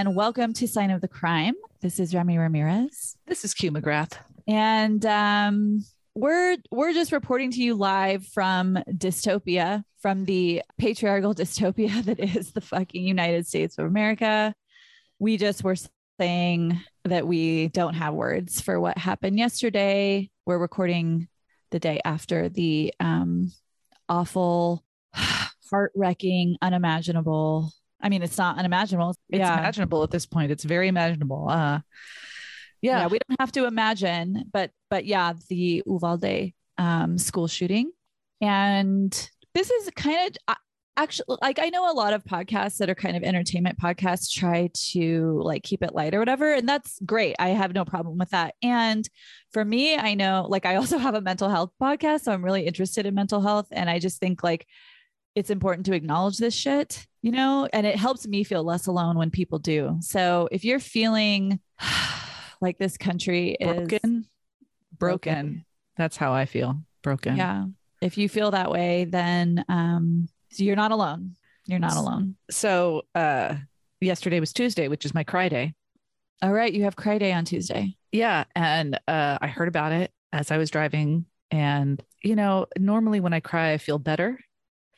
And welcome to Sign of the Crime. This is Remy Ramirez. This is Q McGrath. And um, we're we're just reporting to you live from dystopia, from the patriarchal dystopia that is the fucking United States of America. We just were saying that we don't have words for what happened yesterday. We're recording the day after the um, awful, heart wrecking, unimaginable. I mean, it's not unimaginable. It's yeah. imaginable at this point. It's very imaginable. Uh, yeah. we don't have to imagine, but but yeah, the Uvalde um, school shooting, and this is kind of actually like I know a lot of podcasts that are kind of entertainment podcasts try to like keep it light or whatever, and that's great. I have no problem with that. And for me, I know like I also have a mental health podcast, so I'm really interested in mental health, and I just think like it's important to acknowledge this shit, you know, and it helps me feel less alone when people do. So if you're feeling like this country is broken, broken, broken. that's how I feel. Broken. Yeah. If you feel that way, then um, you're not alone. You're not alone. So uh, yesterday was Tuesday, which is my cry day. All right. You have cry day on Tuesday. Yeah. And uh, I heard about it as I was driving. And, you know, normally when I cry, I feel better.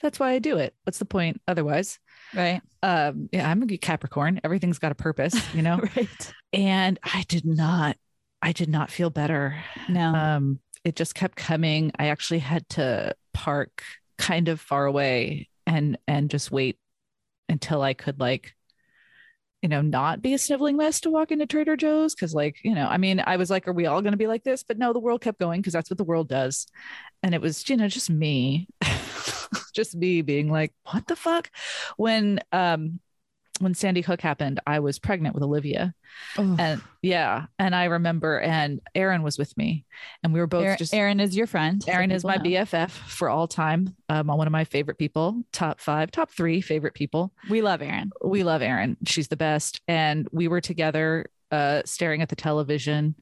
That's why I do it. What's the point otherwise? Right. Um, yeah, I'm a Capricorn. Everything's got a purpose, you know? right. And I did not, I did not feel better. No. Um, it just kept coming. I actually had to park kind of far away and and just wait until I could like you know, not be a sniveling mess to walk into Trader Joe's. Cause, like, you know, I mean, I was like, are we all going to be like this? But no, the world kept going because that's what the world does. And it was, you know, just me, just me being like, what the fuck? When, um, when Sandy Hook happened, I was pregnant with Olivia. Oh. And yeah. And I remember, and Aaron was with me, and we were both Aaron, just. Aaron is your friend. Aaron is my know. BFF for all time. Um, one of my favorite people, top five, top three favorite people. We love Aaron. We love Aaron. She's the best. And we were together uh, staring at the television.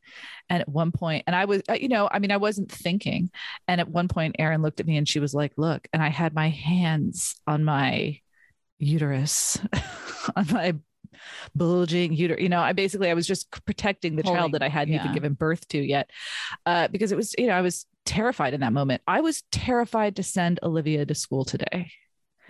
And at one point, and I was, uh, you know, I mean, I wasn't thinking. And at one point, Erin looked at me and she was like, Look, and I had my hands on my uterus, on my bulging uterus. You know, I basically, I was just protecting the Holding, child that I hadn't yeah. even given birth to yet uh, because it was, you know, I was terrified in that moment. I was terrified to send Olivia to school today.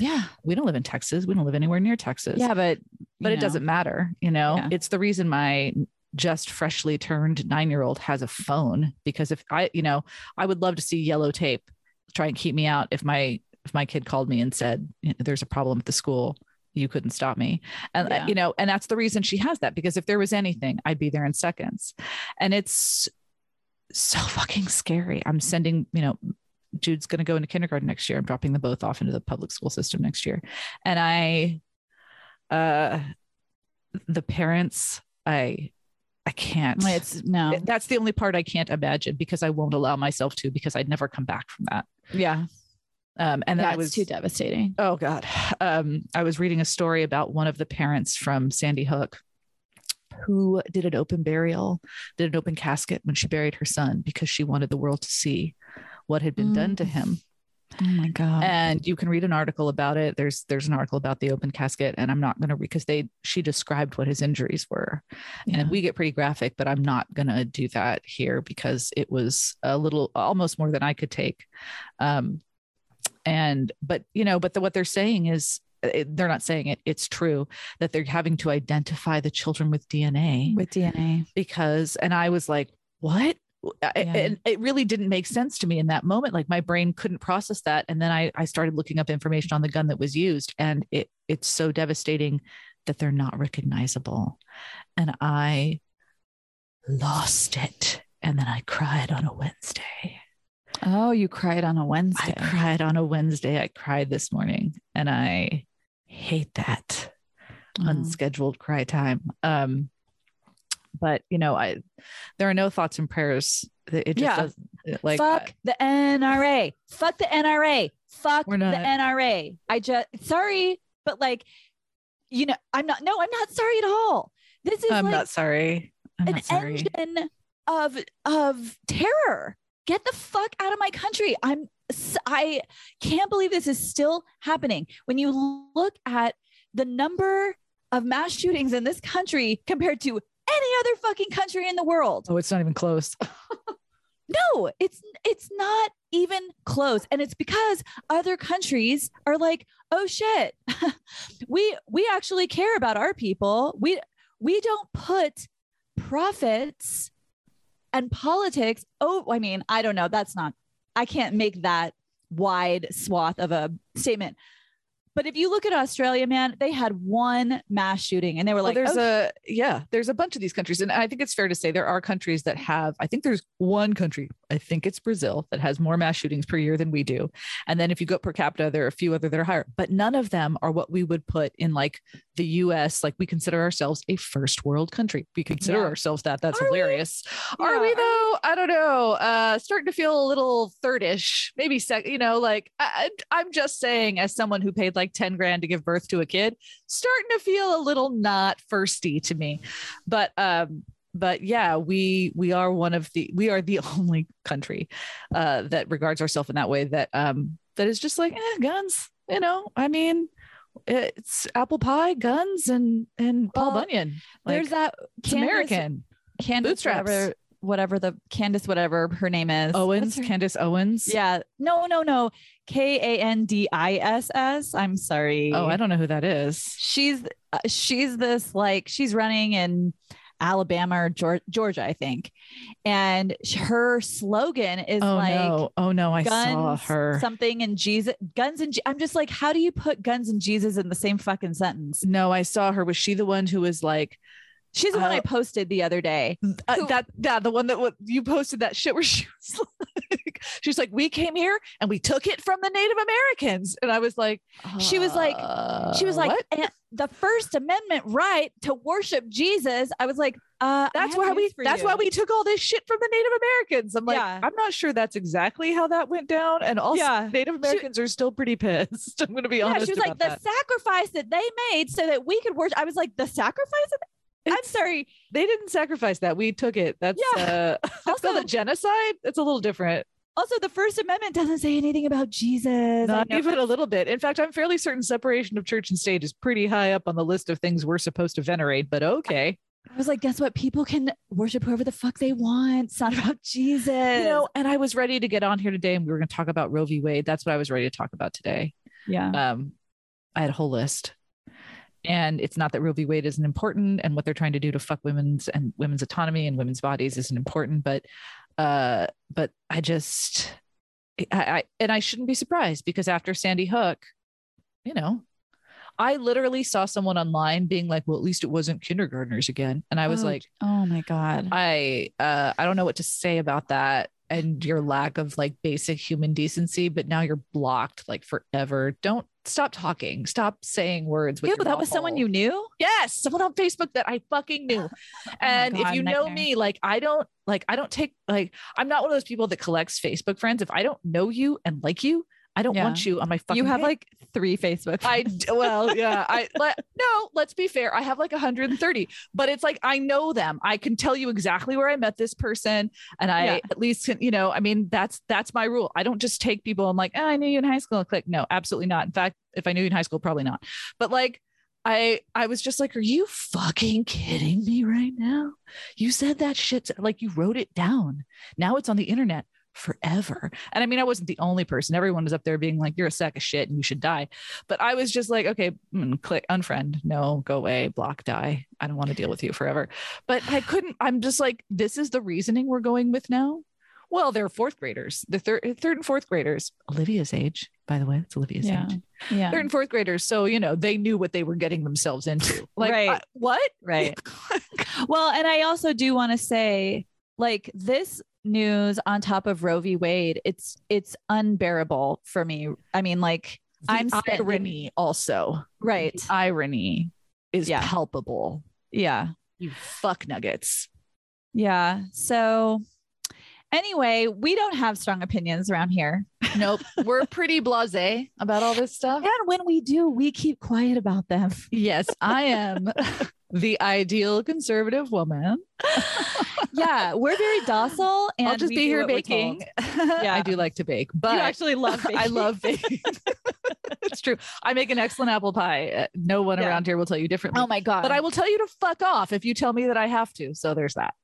Yeah. We don't live in Texas. We don't live anywhere near Texas Yeah. But, but you it know, doesn't matter you know Yeah. it's the reason my just freshly turned nine year old has a phone because if i you know i would love to see yellow tape try and keep me out if my if my kid called me and said there's a problem at the school you couldn't stop me and Yeah. you know and that's the reason she has that because if there was anything i'd be there in seconds and it's so fucking scary i'm sending you know jude's going to go into kindergarten next year i'm dropping them both off into the public school system next year and i uh the parents i i can't It's no. that's the only part i can't imagine because i won't allow myself to because i'd never come back from that yeah. um and that was too devastating. oh god um i was reading a story about one of the parents from sandy hook who did an open burial did an open casket when she buried her son because she wanted the world to see what had been done to Mm. him Oh my God. and you can read an article about it there's there's an article about the open casket and i'm not going to because they she described what his injuries were yeah. and we get pretty graphic but i'm not going to do that here because it was a little almost more than i could take um and but you know but the, what they're saying is it, they're not saying it it's true that they're having to identify the children with dna with DNA. because and i was like what Yeah. and it really didn't make sense to me in that moment like my brain couldn't process that and then i i started looking up information on the gun that was used and it it's so devastating that they're not recognizable and i lost it and then i cried on a wednesday Oh, you cried on a Wednesday. i cried on a wednesday i cried this morning and i hate that Oh. unscheduled cry time. Um, but you know, I there are no thoughts and prayers. It just Yeah. does like Fuck the NRA. Fuck the NRA. Fuck the NRA. I just sorry, but like, you know, I'm not. No, I'm not sorry at all. This is I'm like not sorry. I'm an not sorry. engine of of terror. Get the fuck out of my country. I'm. I can't believe this is still happening. When you look at the number of mass shootings in this country compared to any other fucking country in the world. Oh, it's not even close. No, it's it's not even close. And it's because other countries are like, "Oh shit. we we actually care about our people. We we don't put profits and politics. Oh, I mean, I don't know. That's not I can't make that wide swath of a statement. But if you look at Australia, man, they had one mass shooting and they were like, well, there's oh, a yeah, there's a bunch of these countries, and I think it's fair to say there are countries that have. I think there's one country, I think it's Brazil, that has more mass shootings per year than we do, and then if you go per capita, there are a few other that are higher, but none of them are what we would put in like the U.S. Like we consider ourselves a first world country. We consider Yeah. ourselves that. That's Are we? hilarious. Are Yeah, we are though? I don't know. Uh, starting to feel a little thirdish, maybe sec. You know, like I, I'm just saying, as someone who paid like ten grand to give birth to a kid, starting to feel a little not firsty to me. But um, but yeah, we we are one of the we are the only country uh, that regards ourselves in that way. That um, that is just like eh, guns. You know, I mean. It's apple pie, guns, and and Paul Well, Bunyan. there's that Candace- American. Candace, Bootstraps. whatever, whatever the Candace, whatever her name is. Owens, her- Candace Owens. Yeah. No, no, no. K A N D I S S. I'm sorry. Oh, I don't know who that is. she's uh, she's this like she's running in Alabama or Geor- Georgia, I think, and her slogan is Oh like no! Oh no! I saw her. something and Jesus guns and Je- I'm just like, how do you put guns and Jesus in the same fucking sentence? No, I saw her. Was she the one who was like She's the one Uh, I posted the other day. uh, Who- that? Yeah, the one that what you posted that shit where she was like, she's like, we came here and we took it from the Native Americans, and I was like, She was like- she was uh, like? The First Amendment right to worship Jesus. I was like, uh, That's why we. That's you. why we took all this shit from the Native Americans. I'm like, Yeah. I'm not sure that's exactly how that went down, and also Yeah. Native Americans are still pretty pissed. I'm going to be honest. Yeah, honest. she was like about the sacrifice that they made so that we could worship. I was like, the sacrifice. Of- I'm sorry. they didn't sacrifice that. We took it. That's Yeah. uh, that's Also- a genocide. It's a little different. Also, the First Amendment doesn't say anything about Jesus. Not even a little bit. In fact, I'm fairly certain separation of church and state is pretty high up on the list of things we're supposed to venerate, but okay. I was like, guess what? People can worship whoever the fuck they want. It's not about Jesus. You know, and I was ready to get on here today and we were going to talk about Roe v. Wade. That's what I was ready to talk about today. yeah. Um, I had a whole list. And it's not that Roe v. Wade isn't important and what they're trying to do to fuck women's and women's autonomy and women's bodies isn't important, but uh, but I just I, I and I shouldn't be surprised because after Sandy Hook, you know, I literally saw someone online being like, well, at least it wasn't kindergartners again. And I was Oh, like, oh my God. I uh I don't know what to say about that and your lack of like basic human decency, but now you're blocked like forever. Don't stop talking. Stop saying words. With Ew, your that was someone you knew? Yes, someone on Facebook that I fucking knew. Oh and if Oh God, you know me, like I don't like I don't take like I'm not one of those people that collects Facebook friends. If I don't know you and like you, I don't Yeah. want you on my fucking You have page. like three Facebook. I well, yeah. I let no. Let's be fair. I have like 130, but it's like I know them. I can tell you exactly where I met this person, and I Yeah. at least can, you know. I mean, that's that's my rule. I don't just take people. I'm like, oh, I knew you in high school. And click. No, absolutely not. In fact, if I knew you in high school, probably not. But like. I I was just like, are you fucking kidding me right now? You said that shit like you wrote it down. Now it's on the internet forever. And I mean, I wasn't the only person. Everyone was up there being like, you're a sack of shit and you should die. But I was just like, okay, mm, click unfriend. No, go away, block, die. I don't want to deal with you forever. But I couldn't, I'm just like, this is the reasoning we're going with now. Well, they're fourth graders, the third, third and fourth graders. Olivia's age, by the way, it's Olivia's Yeah. age. yeah. Third and fourth graders. So, you know, they knew what they were getting themselves into. Like, Right. I- what? Right. Well, and I also do want to say, like this news on top of Roe v. Wade, it's it's unbearable for me. I mean, like The I'm irony also. right. The irony is Yeah. palpable. Yeah. You fuck nuggets. Yeah. So anyway, we don't have strong opinions around here. Nope. We're pretty blase about all this stuff. And when we do, we keep quiet about them. Yes, I am. the ideal conservative woman. yeah, we're very docile, and I'll just be here baking. yeah, I do like to bake, but you actually love baking. I love baking. it's true. I make an excellent apple pie. Uh, No one Yeah. around here will tell you differently. Oh my god! but I will tell you to fuck off if you tell me that I have to. So there's that.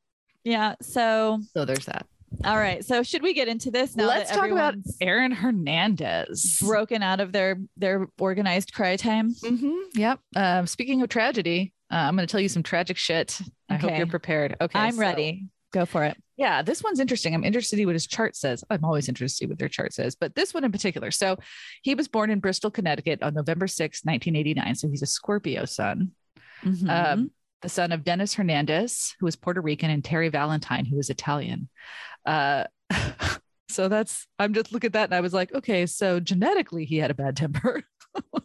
yeah. So So there's that. all right. So should we get into this now? Let's talk about Aaron Hernandez. broken out of their their organized cry time. hmm Yep. Um, speaking of tragedy, uh, I'm going to tell you some tragic shit. I hope you're prepared. Okay. I'm so- ready. Go for it. Yeah, this one's interesting. I'm interested to see what his chart says. I'm always interested to see what their chart says, but this one in particular. So he was born in Bristol, Connecticut on November 6, 1989. So he's a Scorpio sun, Mhm. um, the son of Dennis Hernandez, who was Puerto Rican, and Terri Valentine, who was Italian. Uh, so that's, I'm just look at that and I was like, okay, so genetically he had a bad temper.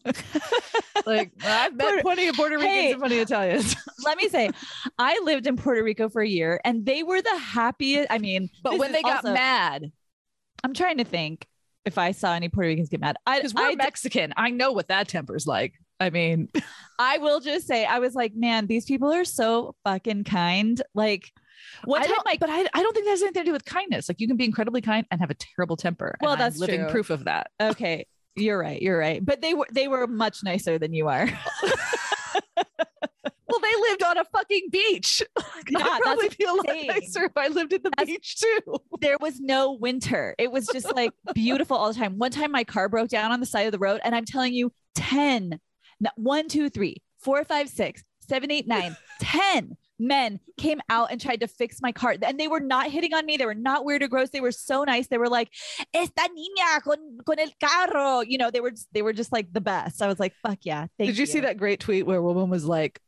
like I've met Puerto- plenty of Puerto Ricans Hey. and plenty of Italians. Let me say, I lived in Puerto Rico for a year, and they were the happiest. I mean, But when they got also- mad, I'm trying to think if I saw any Puerto Ricans get mad. Because we're I, Mexican, I know what that temper's like. I mean, I will just say, I was like, man, these people are so fucking kind. Like, one I time, but I, I don't think that has anything to do with kindness. Like you can be incredibly kind and have a terrible temper. Well, that's living true. proof of that. okay, you're right, you're right. But they were they were much nicer than you are. Well, they lived on a fucking beach. Yeah, I'd probably feel a lot nicer if I lived at the That's- beach too. there was no winter. It was just like beautiful all the time. One time my car broke down on the side of the road, and I'm telling you, 10, no, one, two, three, four, five, six, seven, eight, nine, 10 men came out and tried to fix my car. And they were not hitting on me. They were not weird or gross. They were so nice. They were like, Esta niña con, con el carro. You know, they were they were just like the best. I was like, fuck yeah. Thank Did you, see that great tweet where a woman was like,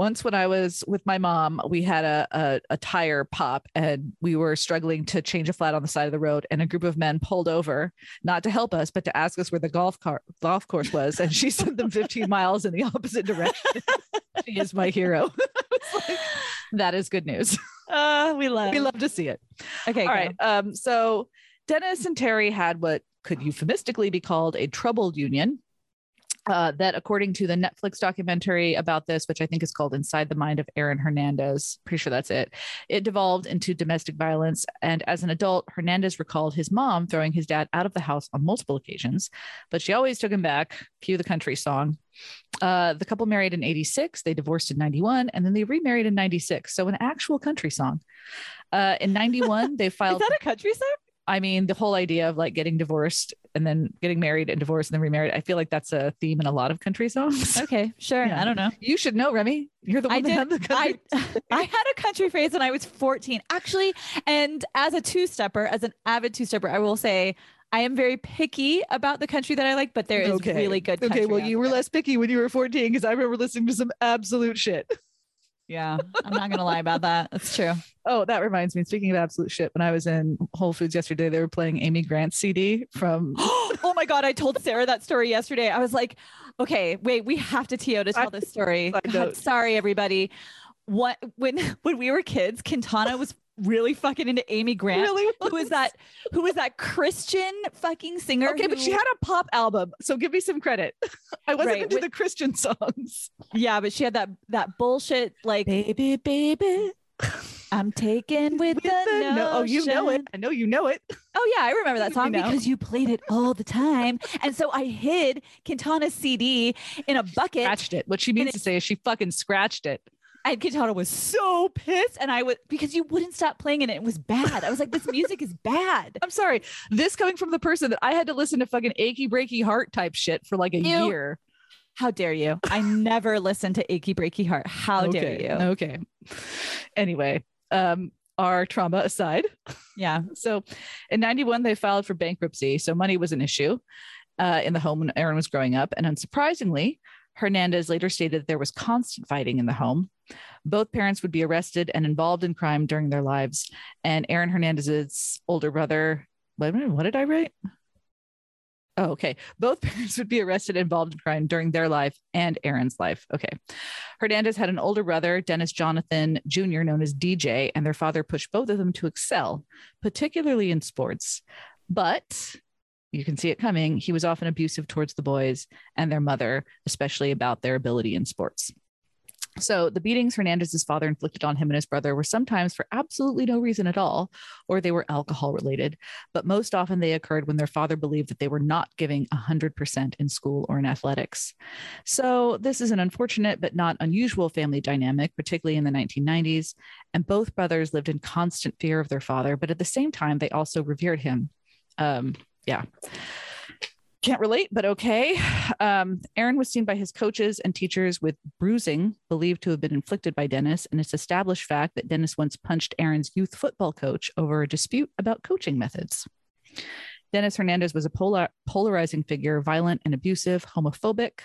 once when I was with my mom, we had a, a a tire pop and we were struggling to change a flat on the side of the road, and a group of men pulled over, not to help us, but to ask us where the golf car golf course was, and she sent them 15 miles in the opposite direction. she is my hero. Like, that is good news. Uh, we love. We love to see it. Okay, All go. right. Um, so Dennis and Terri had what could euphemistically be called a troubled union. Uh, that, according to the Netflix documentary about this, which I think is called Inside the Mind of Aaron Hernandez, pretty sure that's it, it devolved into domestic violence. And as an adult, Hernandez recalled his mom throwing his dad out of the house on multiple occasions, but she always took him back. Cue the country song. Uh, the couple married in 86, they divorced in 91, and then they remarried in 96. So, an actual country song. Uh, in 91, they filed. Is that a country song? I mean, the whole idea of like getting divorced and then getting married and divorced and then remarried, I feel like that's a theme in a lot of country songs. Okay, sure. Yeah. I don't know. You should know, Remy. You're the one I that did. had the country. I, I had a country phase when I was 14, actually. And as a two stepper, as an avid two stepper, I will say I am very picky about the country that I like, but there is Okay. really good. okay, country well, out you were there. less picky when you were 14 because I remember listening to some absolute shit. Yeah, I'm not gonna lie about that. That's true. Oh, that reminds me. Speaking of absolute shit, when I was in Whole Foods yesterday, they were playing Amy Grant's CD from. oh my god, I told Sarah that story yesterday. I was like, okay, wait, we have to TO to tell this story. God, sorry, everybody. What when when we were kids, Quintana was really fucking into Amy Grant. Really? Who was that? Who is that Christian fucking singer? Okay, but she had a pop album, so give me some credit. I wasn't Right, into with- the Christian songs. Yeah, but she had that that bullshit like Baby, baby. I'm taken with, with the, the no- oh, you know it. I know you know it. Oh yeah, I remember that You song know. because you played it all the time. And so I hid Quintana's CD in a bucket, Scratched it. What she means it- to say is she fucking scratched it. And Quintana was so pissed. And I would because you wouldn't stop playing it. and It was bad. I was like, this music is bad. I'm sorry. This coming from the person that I had to listen to fucking achy breaky heart type shit for like a Ew. year. How dare you? I never listened to Achy Breaky Heart. How dare you? Okay. Anyway, um, our trauma aside. Yeah. So in 91, they filed for bankruptcy. So money was an issue uh, in the home when Aaron was growing up. And unsurprisingly, Hernandez later stated that there was constant fighting in the home. Both parents would be arrested and involved in crime during their lives. And Aaron Hernandez's older brother, wait a minute, what did I write? Oh, okay. Both parents would be arrested and involved in crime during their life and Aaron's life. Okay. Hernandez had an older brother, Dennis Jonathan Jr., known as DJ, and their father pushed both of them to excel, particularly in sports. But you can see it coming. He was often abusive towards the boys and their mother, especially about their ability in sports. So the beatings Hernandez's father inflicted on him and his brother were sometimes for absolutely no reason at all, or they were alcohol related, but most often they occurred when their father believed that they were not giving 100% in school or in athletics. So this is an unfortunate but not unusual family dynamic, particularly in the 1990s, and both brothers lived in constant fear of their father, but at the same time they also revered him. Um, yeah can't relate, but okay. Um, Aaron was seen by his coaches and teachers with bruising believed to have been inflicted by Dennis, and it's established fact that Dennis once punched Aaron's youth football coach over a dispute about coaching methods. Dennis Hernandez was a polar- polarizing figure, violent and abusive, homophobic.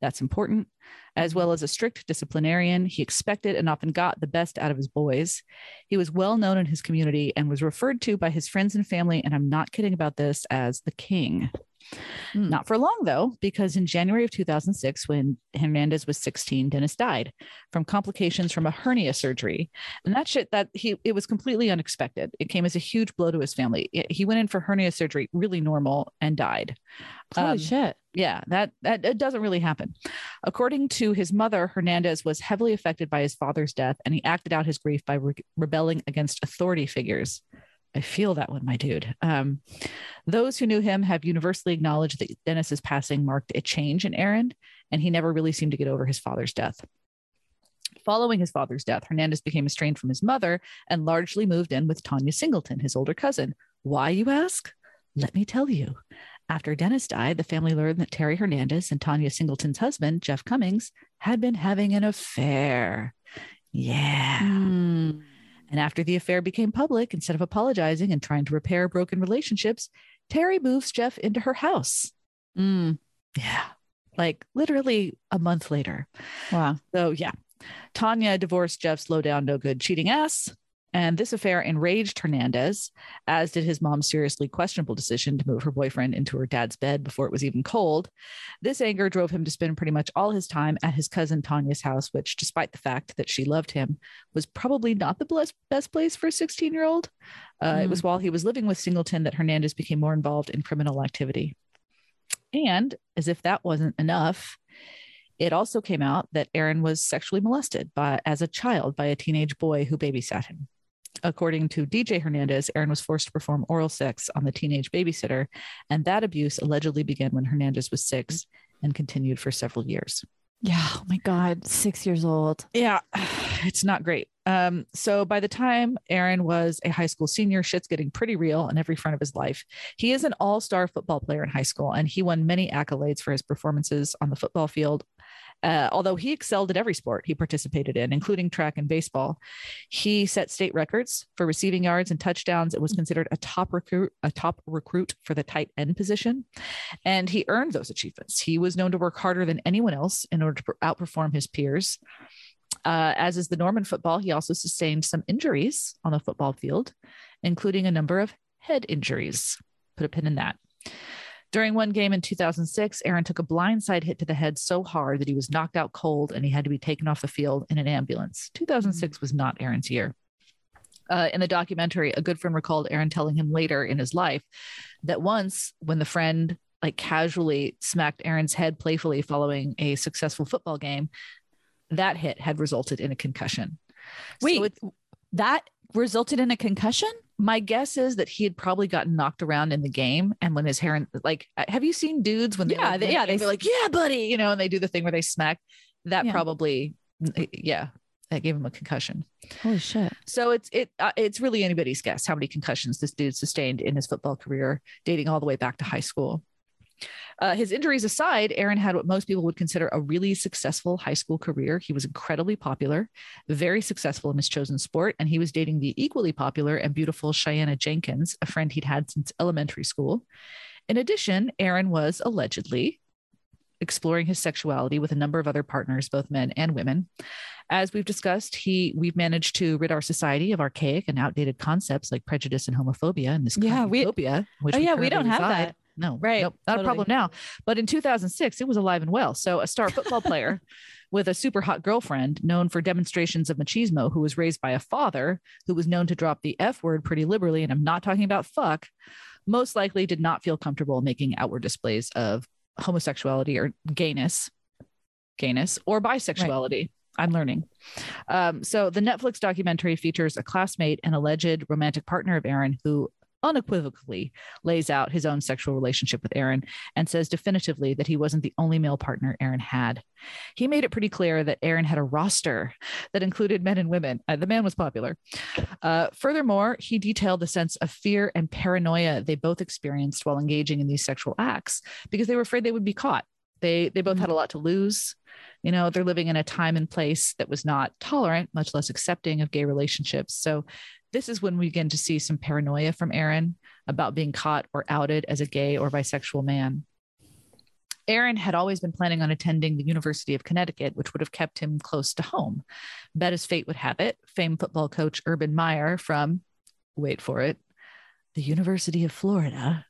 That's important, as well as a strict disciplinarian. He expected and often got the best out of his boys. He was well known in his community and was referred to by his friends and family, and I'm not kidding about this, as the king. Mm. Not for long, though, because in January of 2006, when Hernandez was 16, Dennis died from complications from a hernia surgery. And that shit, that he, it was completely unexpected. It came as a huge blow to his family. It, he went in for hernia surgery, really normal, and died. Holy um, shit. Yeah, that, that it doesn't really happen. According to his mother, Hernandez was heavily affected by his father's death, and he acted out his grief by re- rebelling against authority figures. I feel that one, my dude. Um, those who knew him have universally acknowledged that Dennis's passing marked a change in Aaron, and he never really seemed to get over his father's death. Following his father's death, Hernandez became estranged from his mother and largely moved in with Tanya Singleton, his older cousin. Why, you ask? Let me tell you. After Dennis died, the family learned that Terri Hernandez and Tanya Singleton's husband, Jeff Cummings, had been having an affair. Yeah. Mm. And after the affair became public, instead of apologizing and trying to repair broken relationships, Terri moves Jeff into her house. Mm. Yeah. Like literally a month later. Wow. So, yeah. Tanya divorced Jeff's low down, no good cheating ass and this affair enraged Hernandez, as did his mom's seriously questionable decision to move her boyfriend into her dad's bed before it was even cold. This anger drove him to spend pretty much all his time at his cousin Tanya's house, which, despite the fact that she loved him, was probably not the best place for a 16 year old. Uh, mm. It was mm. while he was living with Singleton that Hernandez became more involved in criminal activity. And as if that wasn't enough, it also came out that Aaron was sexually molested by as a child by a teenage boy who babysat him. According to DJ Hernandez, Aaron was forced to perform oral sex on the teenage babysitter, and that abuse allegedly began when Hernandez was six and continued for several years. Yeah. Oh my God. Six years old. Yeah. It's not great. Um, so by the time Aaron was a high school senior, shit's getting pretty real in every front of his life. He is an all star football player in high school, and he won many accolades for his performances on the football field uh, although he excelled at every sport he participated in, including track and baseball, he set state records for receiving yards and touchdowns. It was considered a top recruit, a top recruit for the tight end position, and he earned those achievements. He was known to work harder than anyone else in order to outperform his peers. Uh, as is the Norman football, he also sustained some injuries on the football field, including a number of head injuries. Put a pin in that. During one game in 2006, Aaron took a blindside hit to the head so hard that he was knocked out cold and he had to be taken off the field in an ambulance. 2006 mm-hmm. was not Aaron's year. Uh, in the documentary, a good friend recalled Aaron telling him later in his life that once, when the friend like casually smacked Aaron's head playfully following a successful football game, that hit had resulted in a concussion. Wait, so that resulted in a concussion? My guess is that he had probably gotten knocked around in the game and when his hair and, like uh, have you seen dudes when they yeah like, they, yeah they're like yeah buddy you know and they do the thing where they smack? That yeah. probably yeah that gave him a concussion. Holy shit. So it's it uh, it's really anybody's guess how many concussions this dude sustained in his football career dating all the way back to high school uh, his injuries aside, Aaron had what most people would consider a really successful high school career. He was incredibly popular, very successful in his chosen sport, and he was dating the equally popular and beautiful Shayanna Jenkins, a friend he'd had since elementary school. In addition, Aaron was allegedly exploring his sexuality with a number of other partners, both men and women. As we've discussed, he we've managed to rid our society of archaic and outdated concepts like prejudice and homophobia and this yeah, we, which oh, yeah, we don't have that. No, right. Nope, not totally. a problem now. But in 2006, it was alive and well. So a star football player with a super hot girlfriend known for demonstrations of machismo, who was raised by a father who was known to drop the F word pretty liberally. And I'm not talking about fuck, most likely did not feel comfortable making outward displays of homosexuality or gayness, gayness or bisexuality. Right. I'm learning. Um, so the Netflix documentary features a classmate and alleged romantic partner of Aaron who unequivocally lays out his own sexual relationship with Aaron and says definitively that he wasn't the only male partner Aaron had. He made it pretty clear that Aaron had a roster that included men and women. Uh, the man was popular. Uh, furthermore, he detailed the sense of fear and paranoia they both experienced while engaging in these sexual acts because they were afraid they would be caught. They they both had a mm-hmm. lot to lose. You know, they're living in a time and place that was not tolerant, much less accepting of gay relationships. So this is when we begin to see some paranoia from Aaron about being caught or outed as a gay or bisexual man. Aaron had always been planning on attending the University of Connecticut, which would have kept him close to home. But as fate would have it, famed football coach Urban Meyer from, wait for it, the University of Florida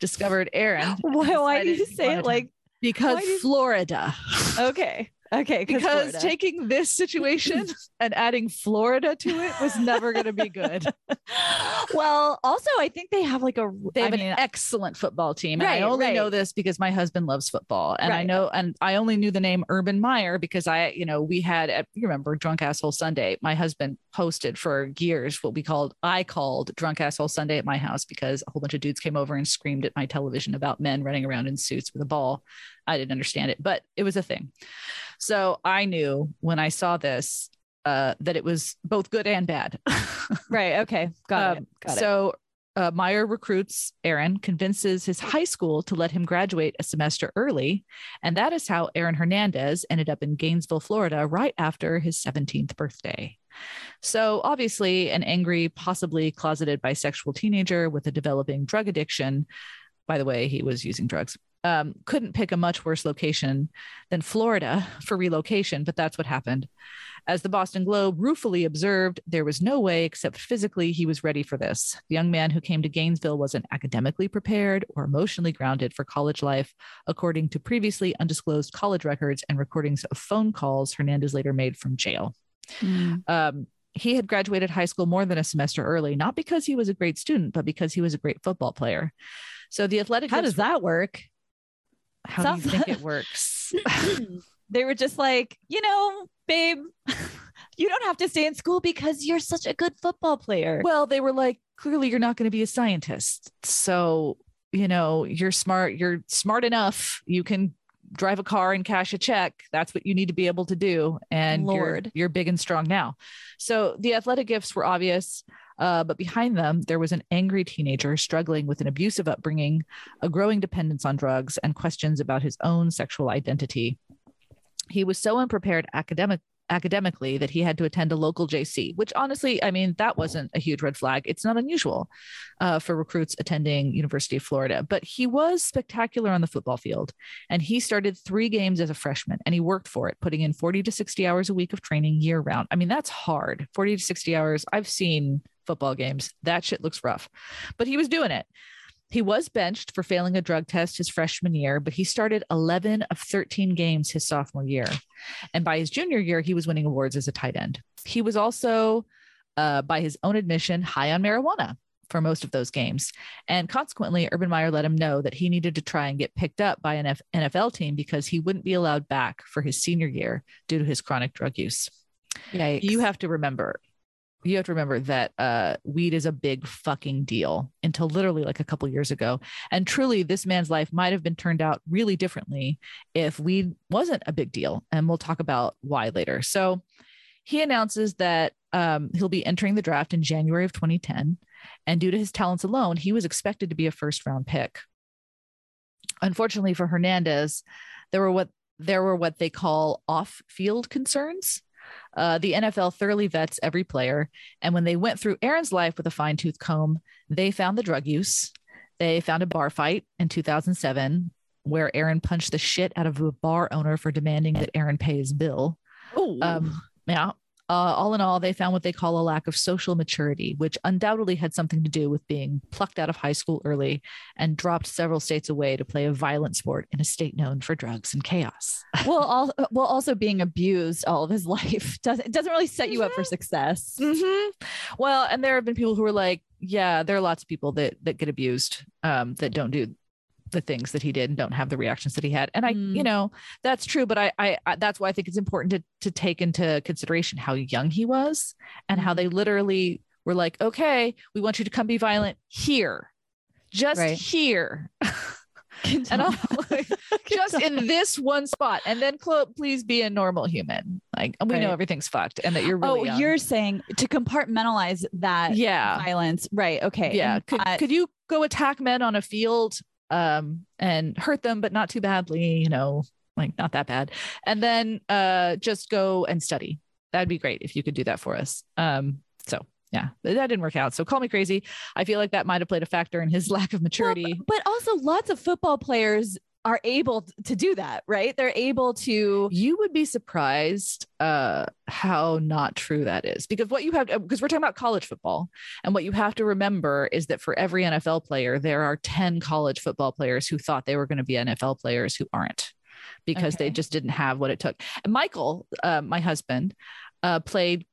discovered Aaron. Why, why do you say it like because Florida? Okay. Okay, because Florida. taking this situation and adding Florida to it was never going to be good. well, also, I think they have like a they have I an mean, uh, excellent football team. Right, and I only right. know this because my husband loves football, and right. I know, and I only knew the name Urban Meyer because I, you know, we had at, you remember Drunk Asshole Sunday. My husband hosted for years what we called I called Drunk Asshole Sunday at my house because a whole bunch of dudes came over and screamed at my television about men running around in suits with a ball. I didn't understand it, but it was a thing. So I knew when I saw this uh, that it was both good and bad. right. Okay. Got um, it. Got so it. Uh, Meyer recruits Aaron, convinces his high school to let him graduate a semester early. And that is how Aaron Hernandez ended up in Gainesville, Florida, right after his 17th birthday. So, obviously, an angry, possibly closeted bisexual teenager with a developing drug addiction. By the way, he was using drugs um, couldn't pick a much worse location than Florida for relocation, but that's what happened. As the Boston Globe ruefully observed, there was no way, except physically, he was ready for this. The young man who came to Gainesville wasn't academically prepared or emotionally grounded for college life, according to previously undisclosed college records and recordings of phone calls Hernandez later made from jail. Mm. Um, he had graduated high school more than a semester early, not because he was a great student, but because he was a great football player. So the athletic. How does that work? How Sounds do you think it works? they were just like, you know, babe, you don't have to stay in school because you're such a good football player. Well, they were like, clearly you're not going to be a scientist. So, you know, you're smart, you're smart enough. You can drive a car and cash a check. That's what you need to be able to do. And Lord. You're, you're big and strong now. So the athletic gifts were obvious. Uh, but behind them, there was an angry teenager struggling with an abusive upbringing, a growing dependence on drugs, and questions about his own sexual identity. He was so unprepared academic, academically that he had to attend a local JC, which honestly, I mean, that wasn't a huge red flag. It's not unusual uh, for recruits attending University of Florida, but he was spectacular on the football field. And he started three games as a freshman and he worked for it, putting in 40 to 60 hours a week of training year round. I mean, that's hard 40 to 60 hours. I've seen football games. That shit looks rough, but he was doing it. He was benched for failing a drug test his freshman year, but he started 11 of 13 games his sophomore year. And by his junior year, he was winning awards as a tight end. He was also, uh, by his own admission, high on marijuana for most of those games. And consequently, Urban Meyer let him know that he needed to try and get picked up by an NFL team because he wouldn't be allowed back for his senior year due to his chronic drug use. Yikes. You have to remember you have to remember that uh, weed is a big fucking deal until literally like a couple years ago. And truly, this man's life might have been turned out really differently if weed wasn't a big deal. And we'll talk about why later. So he announces that um, he'll be entering the draft in January of 2010. And due to his talents alone, he was expected to be a first round pick. Unfortunately for Hernandez, there were what there were what they call off field concerns uh, the NFL thoroughly vets every player. And when they went through Aaron's life with a fine tooth comb, they found the drug use. They found a bar fight in 2007 where Aaron punched the shit out of a bar owner for demanding that Aaron pay his bill. Oh, um, yeah. Uh, all in all, they found what they call a lack of social maturity, which undoubtedly had something to do with being plucked out of high school early and dropped several states away to play a violent sport in a state known for drugs and chaos. well, all, well, also being abused all of his life doesn't doesn't really set you mm-hmm. up for mm-hmm. success. Mm-hmm. Well, and there have been people who are like, yeah, there are lots of people that that get abused um, that don't do the things that he did and don't have the reactions that he had. And I, Mm. you know, that's true, but I, I, I that's why I think it's important to to take into consideration how young he was and how they literally were like, okay, we want you to come be violent here, just Right. here. and I'm like, just in this one spot, and then please be a normal human. Like we know everything's fucked, and that you're really oh, young. you're saying to compartmentalize that yeah, violence, right? Okay, yeah. Could that- could you go attack men on a field um and hurt them, but not too badly? You know, like not that bad, and then uh just go and study. That'd be great if you could do that for us. Um, so. Yeah, that didn't work out. So call me crazy. I feel like that might have played a factor in his lack of Well, maturity. but also lots of football players are able to do that, right? They're able to. you would be surprised uh how not true that is because what you have because we're talking about college football and what you have to remember is that for every NFL player there are 10 college football players who thought they were going to be NFL players who aren't because they just didn't have what it took and Michael uh, my husband uh played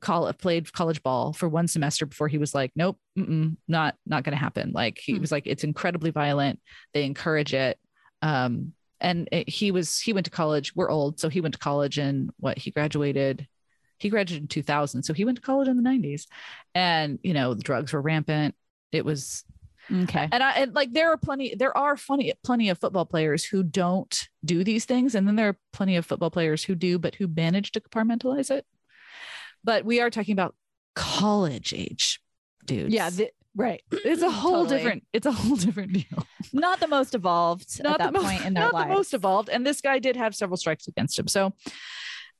college played college ball for one semester before he was like nope mm-mm, not not going to happen like he Hmm. was like it's incredibly violent they encourage it um and it, he was he went to college we're old so he went to college and what he graduated he graduated in 2000 so he went to college in the 90s and you know the drugs were rampant it was Okay. and i and like there are plenty there are funny plenty of football players who don't do these things and then there are plenty of football players who do but who manage to compartmentalize it but we are talking about college age dudes Yeah. The, right. it's a whole Totally. different it's a whole different deal Not the most evolved not at that most, point in their not lives. the most evolved. And this guy did have several strikes against him. So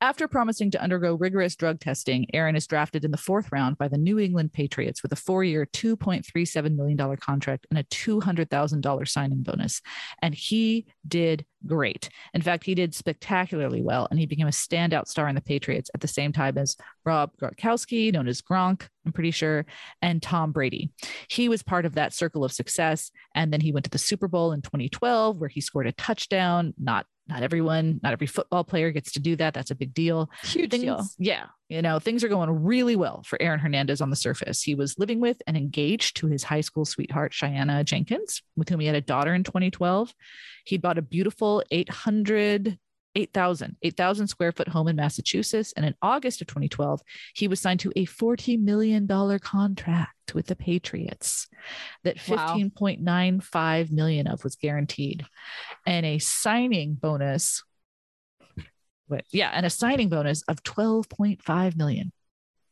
after promising to undergo rigorous drug testing, Aaron is drafted in the fourth round by the New England Patriots with a four-year, $2.37 million contract and a $200,000 signing bonus. And he did great. In fact, he did spectacularly well, and he became a standout star in the Patriots at the same time as Rob Gronkowski, known as Gronk, I'm pretty sure, and Tom Brady. He was part of that circle of success, and then he went to the Super Bowl in 2012, where he scored a touchdown. Not not everyone, not every football player gets to do that. That's a big deal. Huge Things, deal. yeah, you know, things are going really well for Aaron Hernandez on the surface. He was living with and engaged to his high school sweetheart, Shayanna Jenkins, with whom he had a daughter in 2012. He bought a beautiful 800, 8,000, 8,000 square foot home in Massachusetts. And in August of 2012, he was signed to a $40 million contract with the Patriots that Wow. 15.95 million of was guaranteed and a signing bonus Wait, yeah, and a signing bonus of 12.5 million.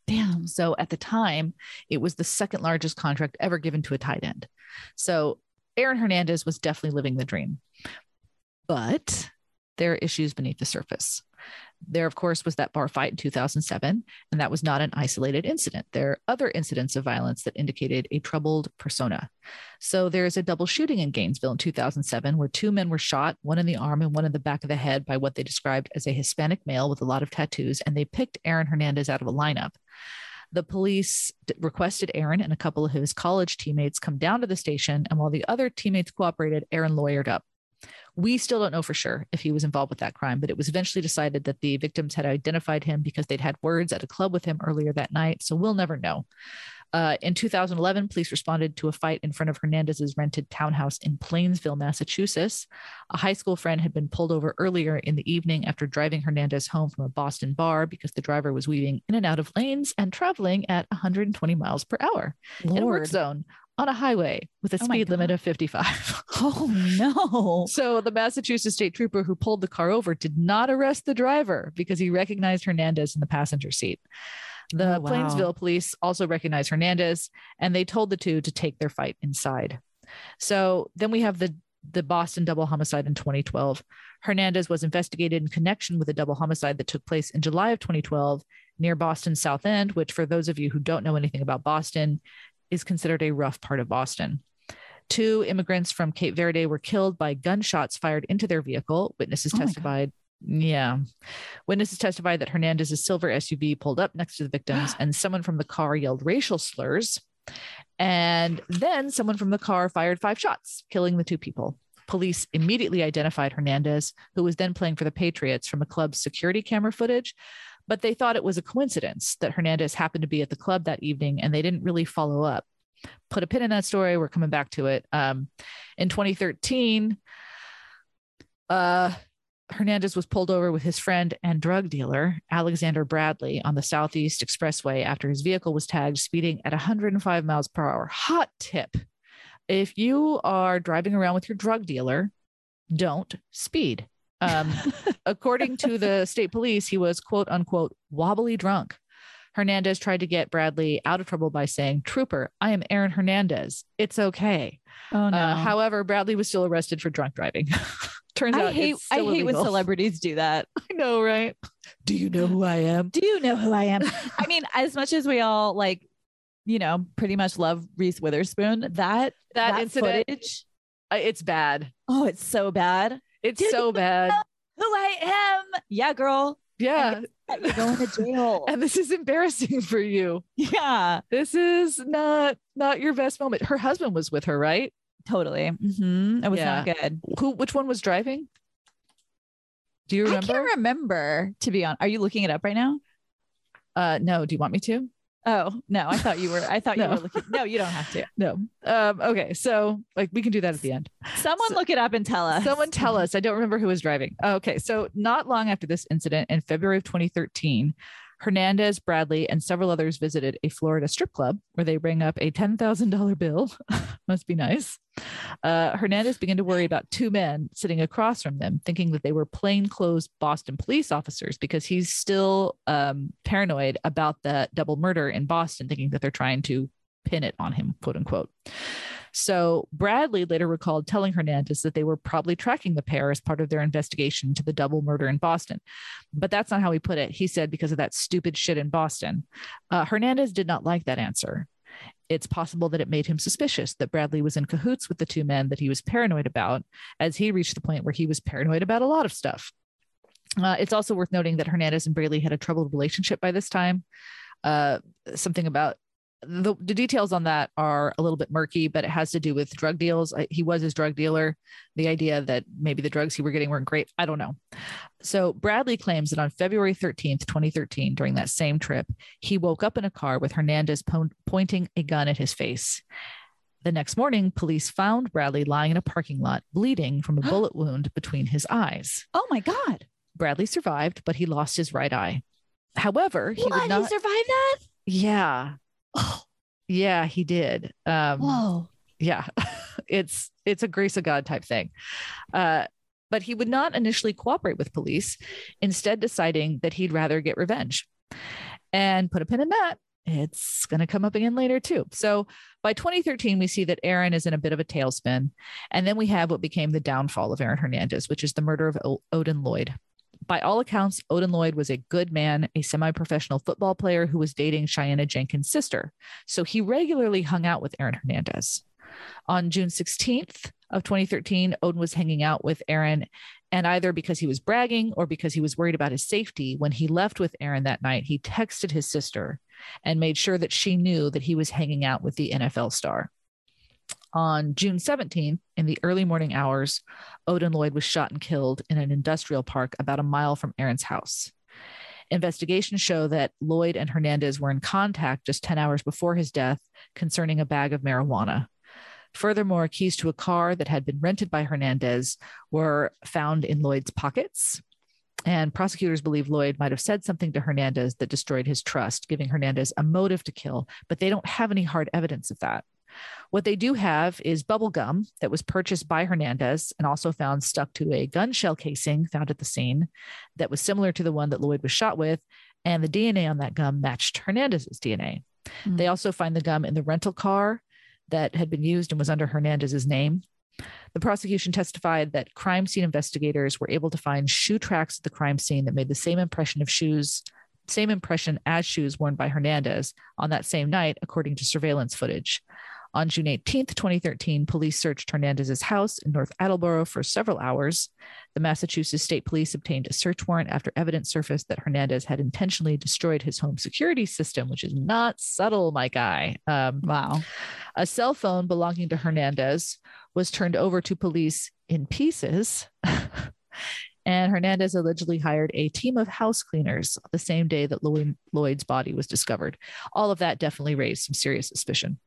Damn. So at the time, it was the second largest contract ever given to a tight end. So Aaron Hernandez was definitely living the dream. But there are issues beneath the surface. There, of course, was that bar fight in 2007, and that was not an isolated incident. There are other incidents of violence that indicated a troubled persona. So there's a double shooting in Gainesville in 2007 where two men were shot, one in the arm and one in the back of the head, by what they described as a Hispanic male with a lot of tattoos, and they picked Aaron Hernandez out of a lineup. The police requested Aaron and a couple of his college teammates come down to the station, and while the other teammates cooperated, Aaron lawyered up. We still don't know for sure if he was involved with that crime, but it was eventually decided that the victims had identified him because they'd had words at a club with him earlier that night. So we'll never know. Uh, in 2011, police responded to a fight in front of Hernandez's rented townhouse in Plainsville, Massachusetts. A high school friend had been pulled over earlier in the evening after driving Hernandez home from a Boston bar because the driver was weaving in and out of lanes and traveling at 120 miles per hour in a work zone on a highway with a Oh speed limit of 55. Oh no. So the Massachusetts state trooper who pulled the car over did not arrest the driver because he recognized Hernandez in the passenger seat. The Oh, wow. Plainsville police also recognized Hernandez and they told the two to take their fight inside. So then we have the the Boston double homicide in 2012. Hernandez was investigated in connection with a double homicide that took place in July of 2012 near Boston's South End, which for those of you who don't know anything about Boston is considered a rough part of Boston. Two immigrants from Cape Verde were killed by gunshots fired into their vehicle. Witnesses Oh testified. Yeah. Witnesses testified that Hernandez's silver SUV pulled up next to the victims and someone from the car yelled racial slurs. And then someone from the car fired five shots, killing the two people. Police immediately identified Hernandez, who was then playing for the Patriots from a club's security camera footage, but they thought it was a coincidence that Hernandez happened to be at the club that evening and they didn't really follow up. put a pin in that story. We're coming back to it. Um, in 2013, uh, Hernandez was pulled over with his friend and drug dealer, Alexander Bradley, on the Southeast Expressway after his vehicle was tagged speeding at 105 miles per hour. Hot tip if you are driving around with your drug dealer, don't speed. Um, according to the state police, he was quote unquote wobbly drunk. Hernandez tried to get Bradley out of trouble by saying, Trooper, I am Aaron Hernandez. It's okay. Oh no. Uh, however, Bradley was still arrested for drunk driving. Turns I out hate I hate when celebrities do that. I know, right? Do you know who I am? Do you know who I am? I mean, as much as we all like, you know, pretty much love Reese Witherspoon, that That, incident, footage, uh, it's bad. oh, it's so bad. It's so bad. Who I am? Yeah, girl. Yeah. You're going to jail. And this is embarrassing for you. yeah, This is not not your best moment. Her husband was with her, right? totally. hmm It was not good. Who which one was driving? Do you remember? I remember? can't remember. To be honest, are you looking it up right now? uh no, do you want me to? Oh no, I thought you were. I thought you were looking. No, you don't have to. No. Um okay, so like we can do that at the end. Someone So- look it up and tell us. Someone tell us. I don't remember who was driving. Okay. So, not long after this incident in February of 2013, Hernandez, Bradley, and several others visited a Florida strip club where they rang up a $10,000 bill. Must be nice. Uh, Hernandez began to worry about two men sitting across from them, thinking that they were plainclothes Boston police officers because he's still um, paranoid about the double murder in Boston, thinking that they're trying to pin it on him, quote unquote. So Bradley later recalled telling Hernandez that they were probably tracking the pair as part of their investigation into the double murder in Boston. But that's not how he put it. He said because of that stupid shit in Boston. Uh, Hernandez did not like that answer. It's possible that it made him suspicious that Bradley was in cahoots with the two men that he was paranoid about, as he reached the point where he was paranoid about a lot of stuff. Uh, it's also worth noting that Hernandez and Bradley had a troubled relationship by this time. Uh, something about the, the details on that are a little bit murky, but it has to do with drug deals. He was his drug dealer. The idea that maybe the drugs he were getting weren't great, I don't know. So Bradley claims that on February 13th, 2013, during that same trip, he woke up in a car with Hernandez po- pointing a gun at his face. The next morning, police found Bradley lying in a parking lot, bleeding from a bullet wound between his eyes. Oh my god! Bradley survived, but he lost his right eye. However, he what? would not. He survived that? yeah, Oh, yeah, he did. Um, whoa! yeah it's it's a grace of god type thing. Uh but he would not initially cooperate with police instead deciding that he'd rather get revenge. And put a pin in that it's going to come up again later too. So by 2013 we see that aaron is in a bit of a tailspin. And then we have what became the downfall of aaron hernandez which is the murder of o- odin lloyd by all accounts, Odin Lloyd was a good man, a semi professional football player who was dating Shayanna Jenkins' sister. So he regularly hung out with Aaron Hernandez. On June 16th of 2013, Odin was hanging out with Aaron, and either because he was bragging or because he was worried about his safety, when he left with Aaron that night, he texted his sister and made sure that she knew that he was hanging out with the NFL star. On June 17th, in the early morning hours, Odin Lloyd was shot and killed in an industrial park about a mile from Aaron's house. Investigations show that Lloyd and Hernandez were in contact just 10 hours before his death concerning a bag of marijuana. Furthermore, keys to a car that had been rented by Hernandez were found in Lloyd's pockets. And prosecutors believe Lloyd might have said something to Hernandez that destroyed his trust, giving Hernandez a motive to kill, but they don't have any hard evidence of that. What they do have is bubble gum that was purchased by Hernandez and also found stuck to a gun shell casing found at the scene that was similar to the one that Lloyd was shot with. And the DNA on that gum matched Hernandez's DNA. Hmm. They also find the gum in the rental car that had been used and was under Hernandez's name. The prosecution testified that crime scene investigators were able to find shoe tracks at the crime scene that made the same impression of shoes, same impression as shoes worn by Hernandez on that same night, according to surveillance footage. On June 18th, 2013, police searched Hernandez's house in North Attleboro for several hours. The Massachusetts State Police obtained a search warrant after evidence surfaced that Hernandez had intentionally destroyed his home security system, which is not subtle, my guy. Um, Wow. a cell phone belonging to Hernandez was turned over to police in pieces. and Hernandez allegedly hired a team of house cleaners the same day that Lloyd, Lloyd's body was discovered. All of that definitely raised some serious suspicion.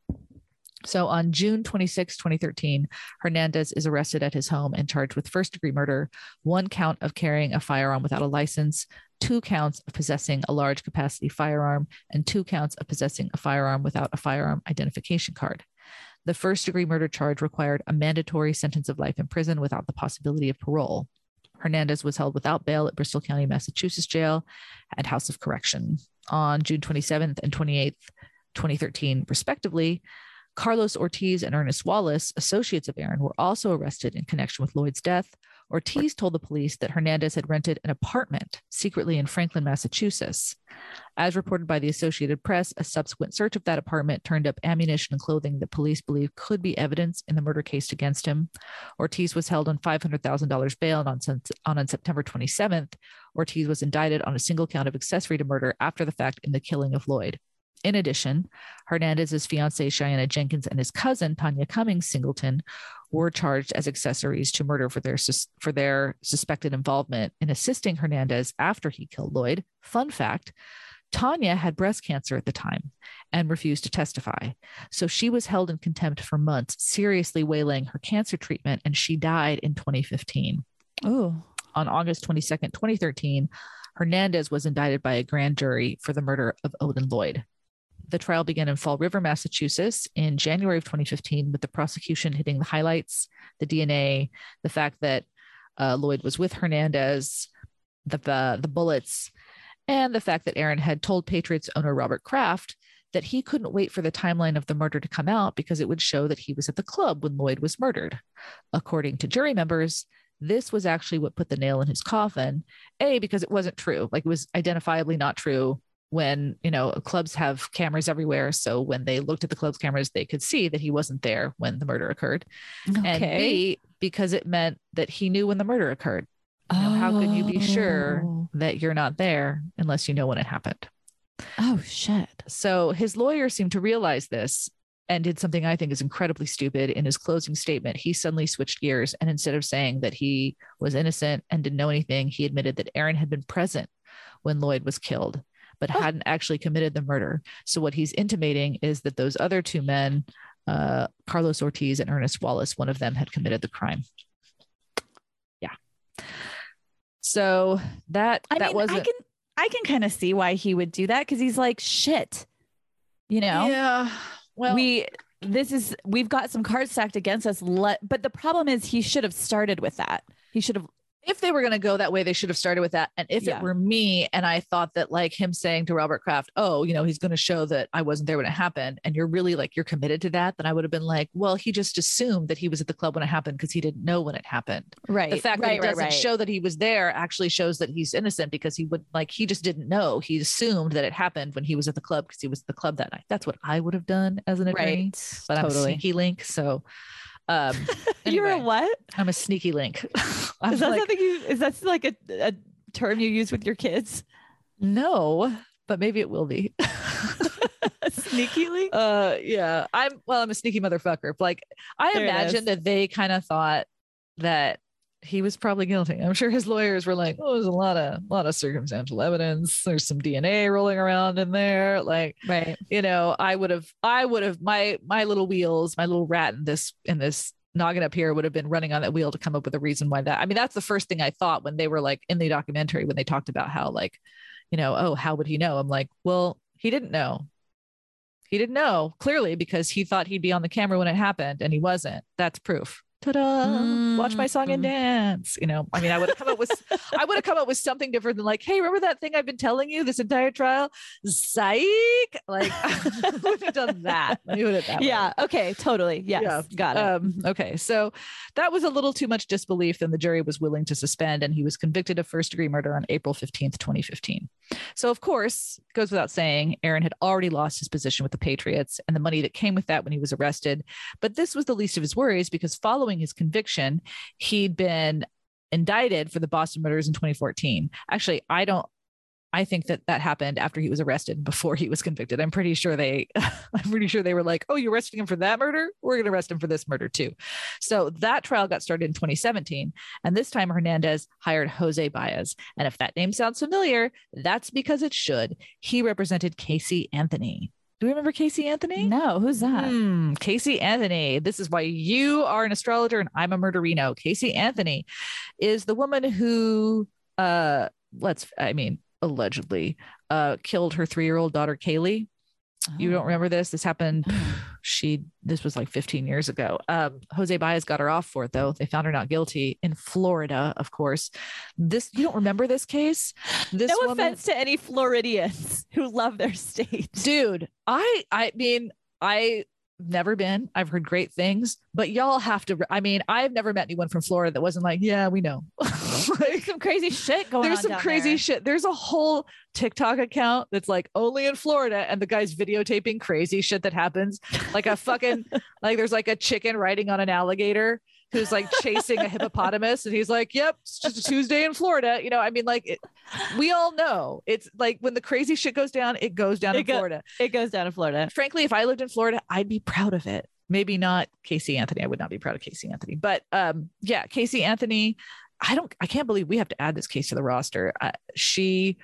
So on June 26, 2013, Hernandez is arrested at his home and charged with first degree murder, one count of carrying a firearm without a license, two counts of possessing a large capacity firearm, and two counts of possessing a firearm without a firearm identification card. The first degree murder charge required a mandatory sentence of life in prison without the possibility of parole. Hernandez was held without bail at Bristol County, Massachusetts jail and House of Correction. On June 27th and 28th, 2013, respectively, Carlos Ortiz and Ernest Wallace, associates of Aaron, were also arrested in connection with Lloyd's death. Ortiz told the police that Hernandez had rented an apartment secretly in Franklin, Massachusetts. As reported by the Associated Press, a subsequent search of that apartment turned up ammunition and clothing that police believe could be evidence in the murder case against him. Ortiz was held on $500,000 bail, and on, on, on September 27th, Ortiz was indicted on a single count of accessory to murder after the fact in the killing of Lloyd. In addition, Hernandez's fiancee Shayanna Jenkins and his cousin Tanya Cummings Singleton were charged as accessories to murder for their for their suspected involvement in assisting Hernandez after he killed Lloyd. Fun fact: Tanya had breast cancer at the time and refused to testify. So she was held in contempt for months, seriously waylaying her cancer treatment, and she died in 2015. Oh. On August 22nd, 2013, Hernandez was indicted by a grand jury for the murder of Odin Lloyd. The trial began in Fall River, Massachusetts in January of 2015, with the prosecution hitting the highlights, the DNA, the fact that uh, Lloyd was with Hernandez, the, the, the bullets, and the fact that Aaron had told Patriots owner Robert Kraft that he couldn't wait for the timeline of the murder to come out because it would show that he was at the club when Lloyd was murdered. According to jury members, this was actually what put the nail in his coffin. A, because it wasn't true, like it was identifiably not true when you know clubs have cameras everywhere so when they looked at the club's cameras they could see that he wasn't there when the murder occurred okay. and b because it meant that he knew when the murder occurred oh. how could you be sure oh. that you're not there unless you know when it happened oh shit so his lawyer seemed to realize this and did something I think is incredibly stupid. In his closing statement, he suddenly switched gears and instead of saying that he was innocent and didn't know anything, he admitted that Aaron had been present when Lloyd was killed but oh. hadn't actually committed the murder. So what he's intimating is that those other two men, uh, Carlos Ortiz and Ernest Wallace, one of them had committed the crime. Yeah. So that I that mean, wasn't. I can I can kind of see why he would do that because he's like shit. You know. Yeah. Well, we this is we've got some cards stacked against us. Let but the problem is he should have started with that. He should have if they were going to go that way, they should have started with that. And if yeah. it were me and I thought that like him saying to Robert Kraft, oh, you know, he's going to show that I wasn't there when it happened, and you're really like, you're committed to that, then I would have been like, well, he just assumed that he was at the club when it happened because he didn't know when it happened. Right. The fact right, that it doesn't right, right. show that he was there actually shows that he's innocent because he would like, he just didn't know. He assumed that it happened when he was at the club because he was at the club that night. That's what I would have done as an attorney. But totally. I'm a sneaky link. So um, anyway, You're a what? I'm a sneaky link. is that like, something you? Is that like a, a term you use with your kids? No, but maybe it will be. sneaky link. Uh, yeah. I'm well. I'm a sneaky motherfucker. Like I there imagine that they kind of thought that he was probably guilty. I'm sure his lawyers were like, "Oh, there's a lot of a lot of circumstantial evidence. There's some DNA rolling around in there." Like, right? You know, I would have, I would have, my my little wheels, my little rat in this in this noggin up here would have been running on that wheel to come up with a reason why that. I mean, that's the first thing I thought when they were like in the documentary when they talked about how like, you know, oh, how would he know? I'm like, well, he didn't know. He didn't know clearly because he thought he'd be on the camera when it happened and he wasn't. That's proof ta-da mm-hmm. watch my song and mm-hmm. dance. You know i mean i would have come up with i would have come up with something different than like hey remember that thing i've been telling you this entire trial? Psych. Like i would have done that yeah way. okay totally. Yes yeah got it. Um, okay so that was a little too much disbelief and the jury was willing to suspend and he was convicted of first degree murder on april 15th 2015 so of course goes without saying aaron had already lost his position with the patriots and the money that came with that when he was arrested. But this was the least of his worries because following following his conviction, he'd been indicted for the Boston murders in 2014. Actually, I don't I think that that happened after he was arrested before he was convicted. I'm pretty sure they I'm pretty sure they were like, "Oh, you're arresting him for that murder? We're going to arrest him for this murder too." So that trial got started in 2017, and this time Hernandez hired Jose Baez. And if that name sounds familiar, that's because it should. He represented Casey Anthony Do you remember Casey Anthony? No, who's that? Hmm, Casey Anthony. This is why you are an astrologer and I'm a murderino. Casey Anthony is the woman who, uh, let's, I mean, allegedly, uh, killed her three year old daughter, Caylee. You don't remember this? This happened. Oh. She this was like 15 years ago. Um, Jose Baez got her off for it though. They found her not guilty in Florida, of course. This you don't remember this case? This no woman- offense to any Floridians who love their state. dude. I I mean I never been. I've heard great things, but y'all have to. I mean, I've never met anyone from Florida that wasn't like, yeah, we know. Like, some crazy shit going there's on. There's some crazy there. shit. There's a whole TikTok account that's like only in Florida, and the guy's videotaping crazy shit that happens. Like a fucking like there's like a chicken riding on an alligator who's like chasing a hippopotamus, and he's like, "Yep, it's just a Tuesday in Florida." You know, I mean, like it, we all know it's like when the crazy shit goes down, it goes down It in go- Florida. It goes down to Florida. Frankly, if I lived in Florida, I'd be proud of it. Maybe not Casey Anthony. I would not be proud of Casey Anthony, but um, yeah, Casey Anthony. I don't. I can't believe we have to add this case to the roster. Uh, she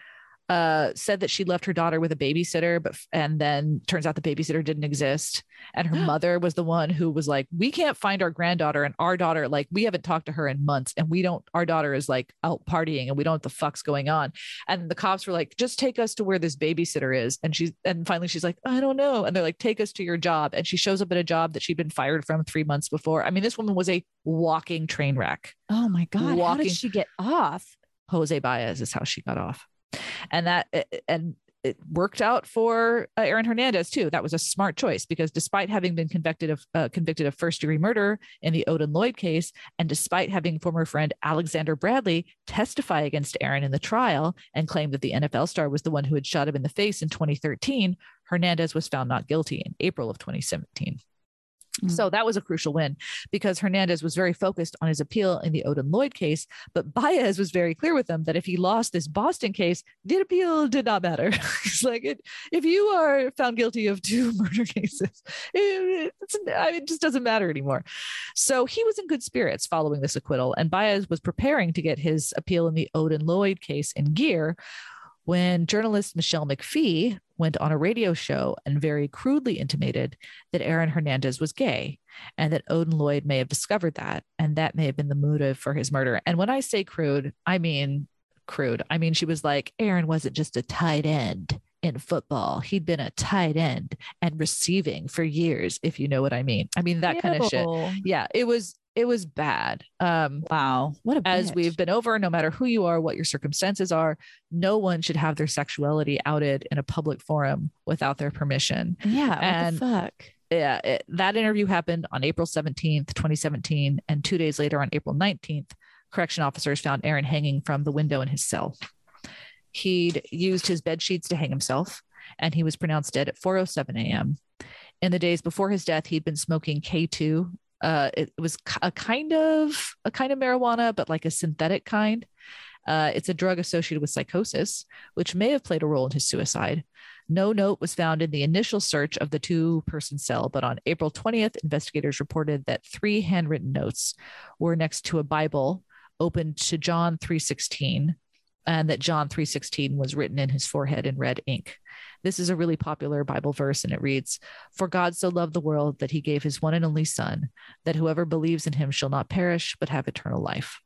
uh, said that she left her daughter with a babysitter, but and then turns out the babysitter didn't exist, and her mother was the one who was like, "We can't find our granddaughter, and our daughter, like, we haven't talked to her in months, and we don't. Our daughter is like out partying, and we don't know what the fuck's going on." And the cops were like, "Just take us to where this babysitter is," and she's and finally she's like, "I don't know," and they're like, "Take us to your job," and she shows up at a job that she'd been fired from three months before. I mean, this woman was a walking train wreck. Oh my God. How did she get off? Jose Baez is how she got off. And that and it worked out for uh, Aaron Hernandez too. That was a smart choice because despite having been convicted of uh, convicted of first degree murder in the Odin Lloyd case, and despite having former friend Alexander Bradley testify against Aaron in the trial and claim that the NFL star was the one who had shot him in the face in 2013, Hernandez was found not guilty in April of 2017. Mm-hmm. So that was a crucial win because Hernandez was very focused on his appeal in the Odin Lloyd case, but Baez was very clear with him that if he lost this Boston case, the appeal did not matter. He's like, it, if you are found guilty of two murder cases, it, it's, I mean, it just doesn't matter anymore. So he was in good spirits following this acquittal, and Baez was preparing to get his appeal in the Odin Lloyd case in gear when journalist Michelle McPhee went on a radio show and very crudely intimated that Aaron Hernandez was gay and that Odin Lloyd may have discovered that and that may have been the motive for his murder. And when I say crude, I mean crude. I mean, she was like, Aaron wasn't just a tight end in football. He'd been a tight end and receiving for years, if you know what I mean. I mean, that kind of shit. Yeah, it was it was bad. Um Wow. What a as bitch. we've been over, no matter who you are, what your circumstances are, no one should have their sexuality outed in a public forum without their permission. Yeah. What and- the fuck? Yeah, it- that interview happened on April 17th, 2017. And two days later, on April 19th, correction officers found Aaron hanging from the window in his cell. He'd used his bed sheets to hang himself, and he was pronounced dead at 4:07 a.m. In the days before his death, he'd been smoking K2. Uh, it was a kind of a kind of marijuana, but like a synthetic kind. Uh, it's a drug associated with psychosis, which may have played a role in his suicide. No note was found in the initial search of the two person cell, but on April 20th, investigators reported that three handwritten notes were next to a Bible opened to John 3:16 and that John 3:16 was written in his forehead in red ink. This is a really popular Bible verse and it reads, "For God so loved the world that he gave his one and only son, that whoever believes in him shall not perish but have eternal life."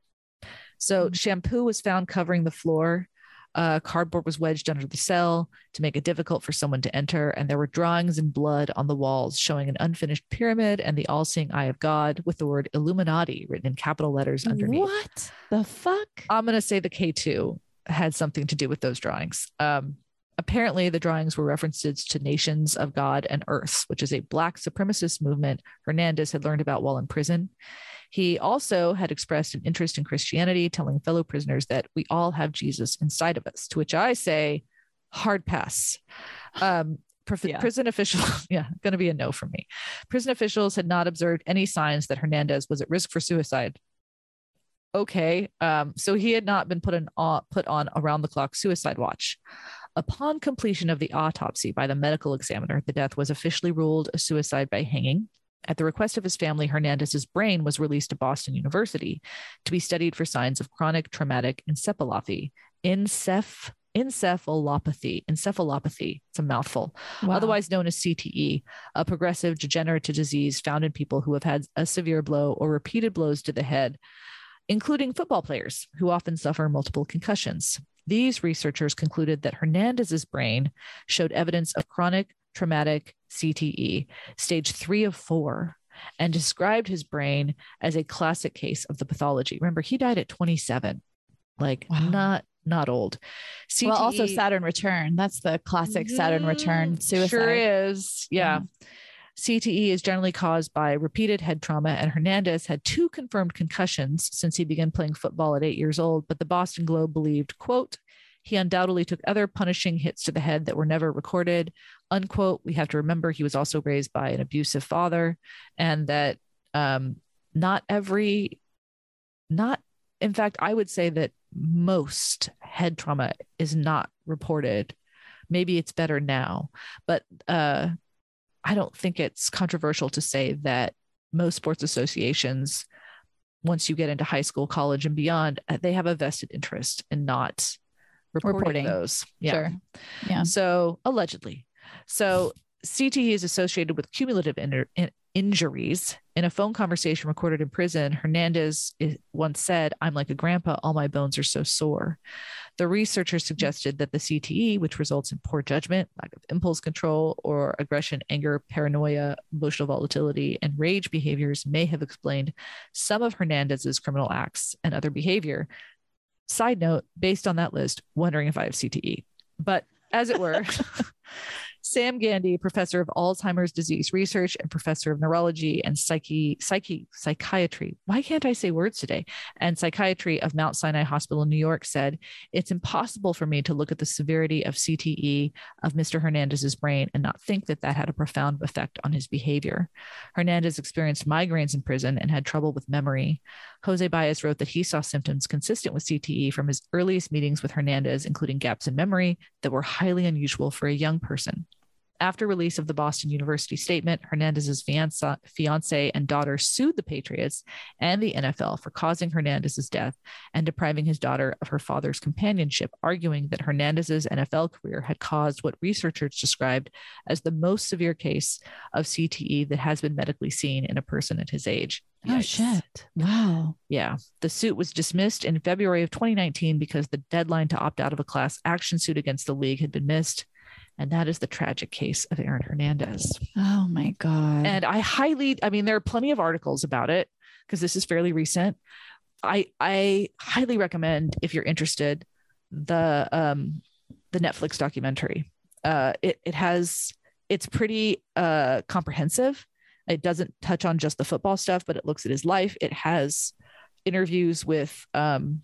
So Mm. shampoo was found covering the floor. Uh, cardboard was wedged under the cell to make it difficult for someone to enter, and there were drawings in blood on the walls showing an unfinished pyramid and the all-seeing eye of God with the word Illuminati written in capital letters underneath. What the fuck? I'm going to say the K2 had something to do with those drawings. Um, apparently, the drawings were references to Nations of God and Earths, which is a Black supremacist movement Hernandez had learned about while in prison. He also had expressed an interest in Christianity, telling fellow prisoners that we all have Jesus inside of us, to which I say, hard pass. Um, prof- Yeah. Prison officials, yeah, going to be a no for me. Prison officials had not observed any signs that Hernandez was at risk for suicide okay. Um, so he had not been put on uh, put on around the clock suicide watch. Upon completion of the autopsy by the medical examiner, the death was officially ruled a suicide by hanging. At the request of his family, Hernandez's brain was released to Boston University to be studied for signs of chronic traumatic encephalopathy. encephalopathy. Encephalopathy, it's a mouthful, wow. otherwise known as CTE, a progressive degenerative disease found in people who have had a severe blow or repeated blows to the head, including football players who often suffer multiple concussions. These researchers concluded that Hernandez's brain showed evidence of chronic traumatic CTE, stage three of four, and described his brain as a classic case of the pathology. Remember, he died at 27, like wow. not not old. CTE, well, also Saturn return. That's the classic Saturn mm, return suicide. Sure is. Yeah. yeah. CTE is generally caused by repeated head trauma, and Hernandez had two confirmed concussions since he began playing football at eight years old. But the Boston Globe believed, quote, he undoubtedly took other punishing hits to the head that were never recorded unquote. We have to remember he was also raised by an abusive father, and that um, not every, not, in fact, I would say that most head trauma is not reported. Maybe it's better now, but uh, I don't think it's controversial to say that most sports associations, once you get into high school, college, and beyond, uh, they have a vested interest in not reporting, reporting. those. Yeah. Sure. Yeah. So allegedly, so CTE is associated with cumulative in- in- injuries. In a phone conversation recorded in prison, Hernandez once said, I'm like a grandpa, all my bones are so sore. The researcher suggested that the CTE, which results in poor judgment, lack of impulse control, or aggression, anger, paranoia, emotional volatility, and rage behaviors, may have explained some of Hernandez's criminal acts and other behavior. Side note, based on that list, wondering if I have CTE. But as it were, Sam Gandy, professor of Alzheimer's disease research and professor of neurology and psyche, psyche, psychiatry. Why can't I say words today? And psychiatry of Mount Sinai Hospital in New York said, It's impossible for me to look at the severity of CTE of Mr. Hernandez's brain and not think that that had a profound effect on his behavior. Hernandez experienced migraines in prison and had trouble with memory. Jose Baez wrote that he saw symptoms consistent with CTE from his earliest meetings with Hernandez, including gaps in memory that were highly unusual for a young person. After release of the Boston University statement, Hernandez's fiance, fiance and daughter sued the Patriots and the NFL for causing Hernandez's death and depriving his daughter of her father's companionship, arguing that Hernandez's NFL career had caused what researchers described as the most severe case of CTE that has been medically seen in a person at his age. Oh shit. Wow. Yeah. The suit was dismissed in February of 2019 because the deadline to opt out of a class action suit against the league had been missed. And that is the tragic case of Aaron Hernandez. Oh my God. And I highly, I mean, there are plenty of articles about it because this is fairly recent. I I highly recommend if you're interested the um the Netflix documentary. Uh it it has it's pretty uh comprehensive. It doesn't touch on just the football stuff, but it looks at his life. It has interviews with um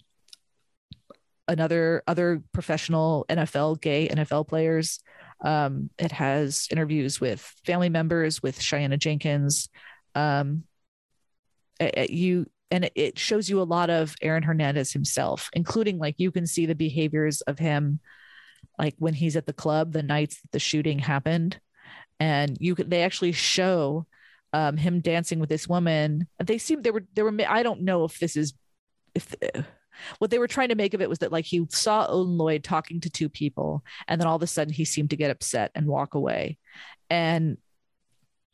another other professional NFL gay NFL players. Um, it has interviews with family members, with Shayanna Jenkins. Um, it, it, you and it shows you a lot of Aaron Hernandez himself, including like you can see the behaviors of him, like when he's at the club the nights the shooting happened, and you could they actually show um, him dancing with this woman. They seem they were they were I don't know if this is if what they were trying to make of it was that like he saw Odin Lloyd talking to two people, and then all of a sudden he seemed to get upset and walk away. And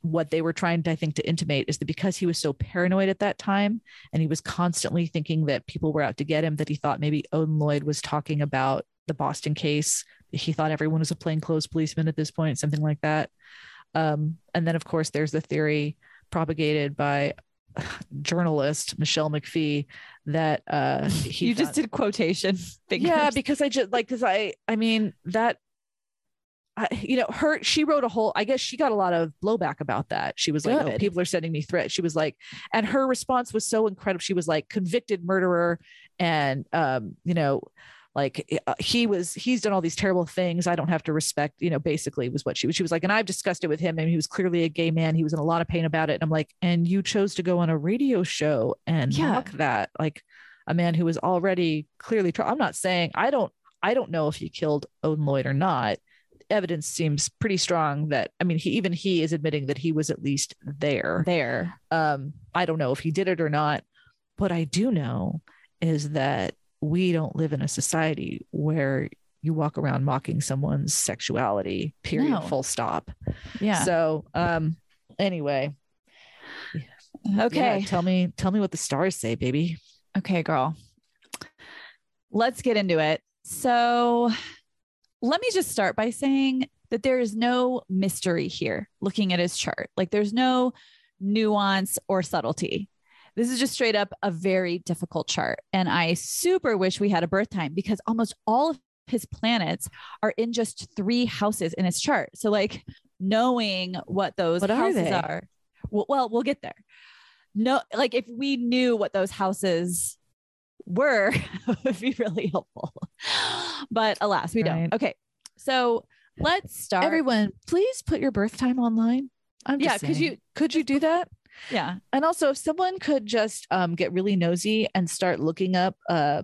what they were trying to, I think, to intimate is that because he was so paranoid at that time and he was constantly thinking that people were out to get him, that he thought maybe Odin Lloyd was talking about the Boston case. He thought everyone was a plainclothes policeman at this point, something like that. Um, and then, of course, there's the theory propagated by journalist Michelle McPhee that uh you just did quotation fingers. yeah because i just like because i i mean that I, you know her she wrote a whole i guess she got a lot of blowback about that she was Good. like oh people are sending me threats she was like and her response was so incredible she was like convicted murderer and um you know like eh, uh, he was he's done all these terrible things. I don't have to respect you know basically was what she was she was like and i've discussed it with him and he was clearly a gay man. He was in a lot of pain about it. And i'm like and you chose to go on a radio show and yeah. mock that like a man who was already clearly tra- i'm not saying i don't i don't know if he killed odin lloyd or not. Evidence seems pretty strong that i mean he even he is admitting that he was at least there. There. Um i don't know if he did it or not. But i do know is that we don't live in a society where you walk around mocking someone's sexuality. Period. No. Full stop. Yeah. So, um, anyway, okay. yeah, tell me, tell me what the stars say, baby. Okay, girl. Let's get into it. So, let me just start by saying that there is no mystery here looking at his chart. Like, there's no nuance or subtlety. This is just straight up a very difficult chart. And I super wish we had a birth time because almost all of his planets are in just three houses in his chart. So, like, knowing what those What houses they? are, well, well, we'll get there. No, like, if we knew what those houses were, it would be really helpful. But alas, we Right. don't. Okay. So, let's start. Everyone, please put your birth time online. I'm Yeah, just could you- could you do that? Yeah. And also, if someone could just um, get really nosy and start looking up, uh,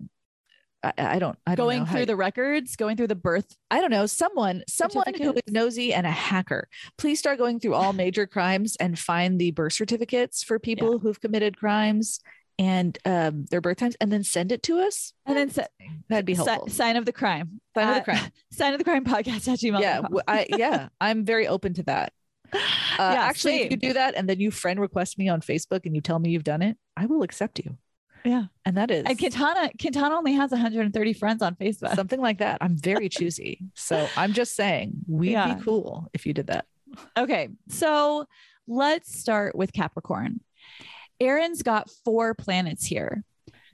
I, I don't, I don't going know how through you- the records, going through the birth. I don't know, someone, someone who is nosy and a hacker. Please start going through all major crimes and find the birth certificates for people who've committed crimes and um, their birth times, and then send it to us. And then si- That'd be helpful. sign of the crime. Sign of the Uh, crime. sign of the crime podcast at gmail. yeah, I yeah, I'm very open to that. Uh, Yeah, actually, if you do that and then you friend request me on Facebook and you tell me you've done it, I will accept you. Yeah. And that is And Quintana, Quintana only has 130 friends on Facebook. something like that. I'm very choosy. So I'm just saying we'd Yeah. be cool if you did that. Okay. So let's start with Capricorn. Aaron's got four planets here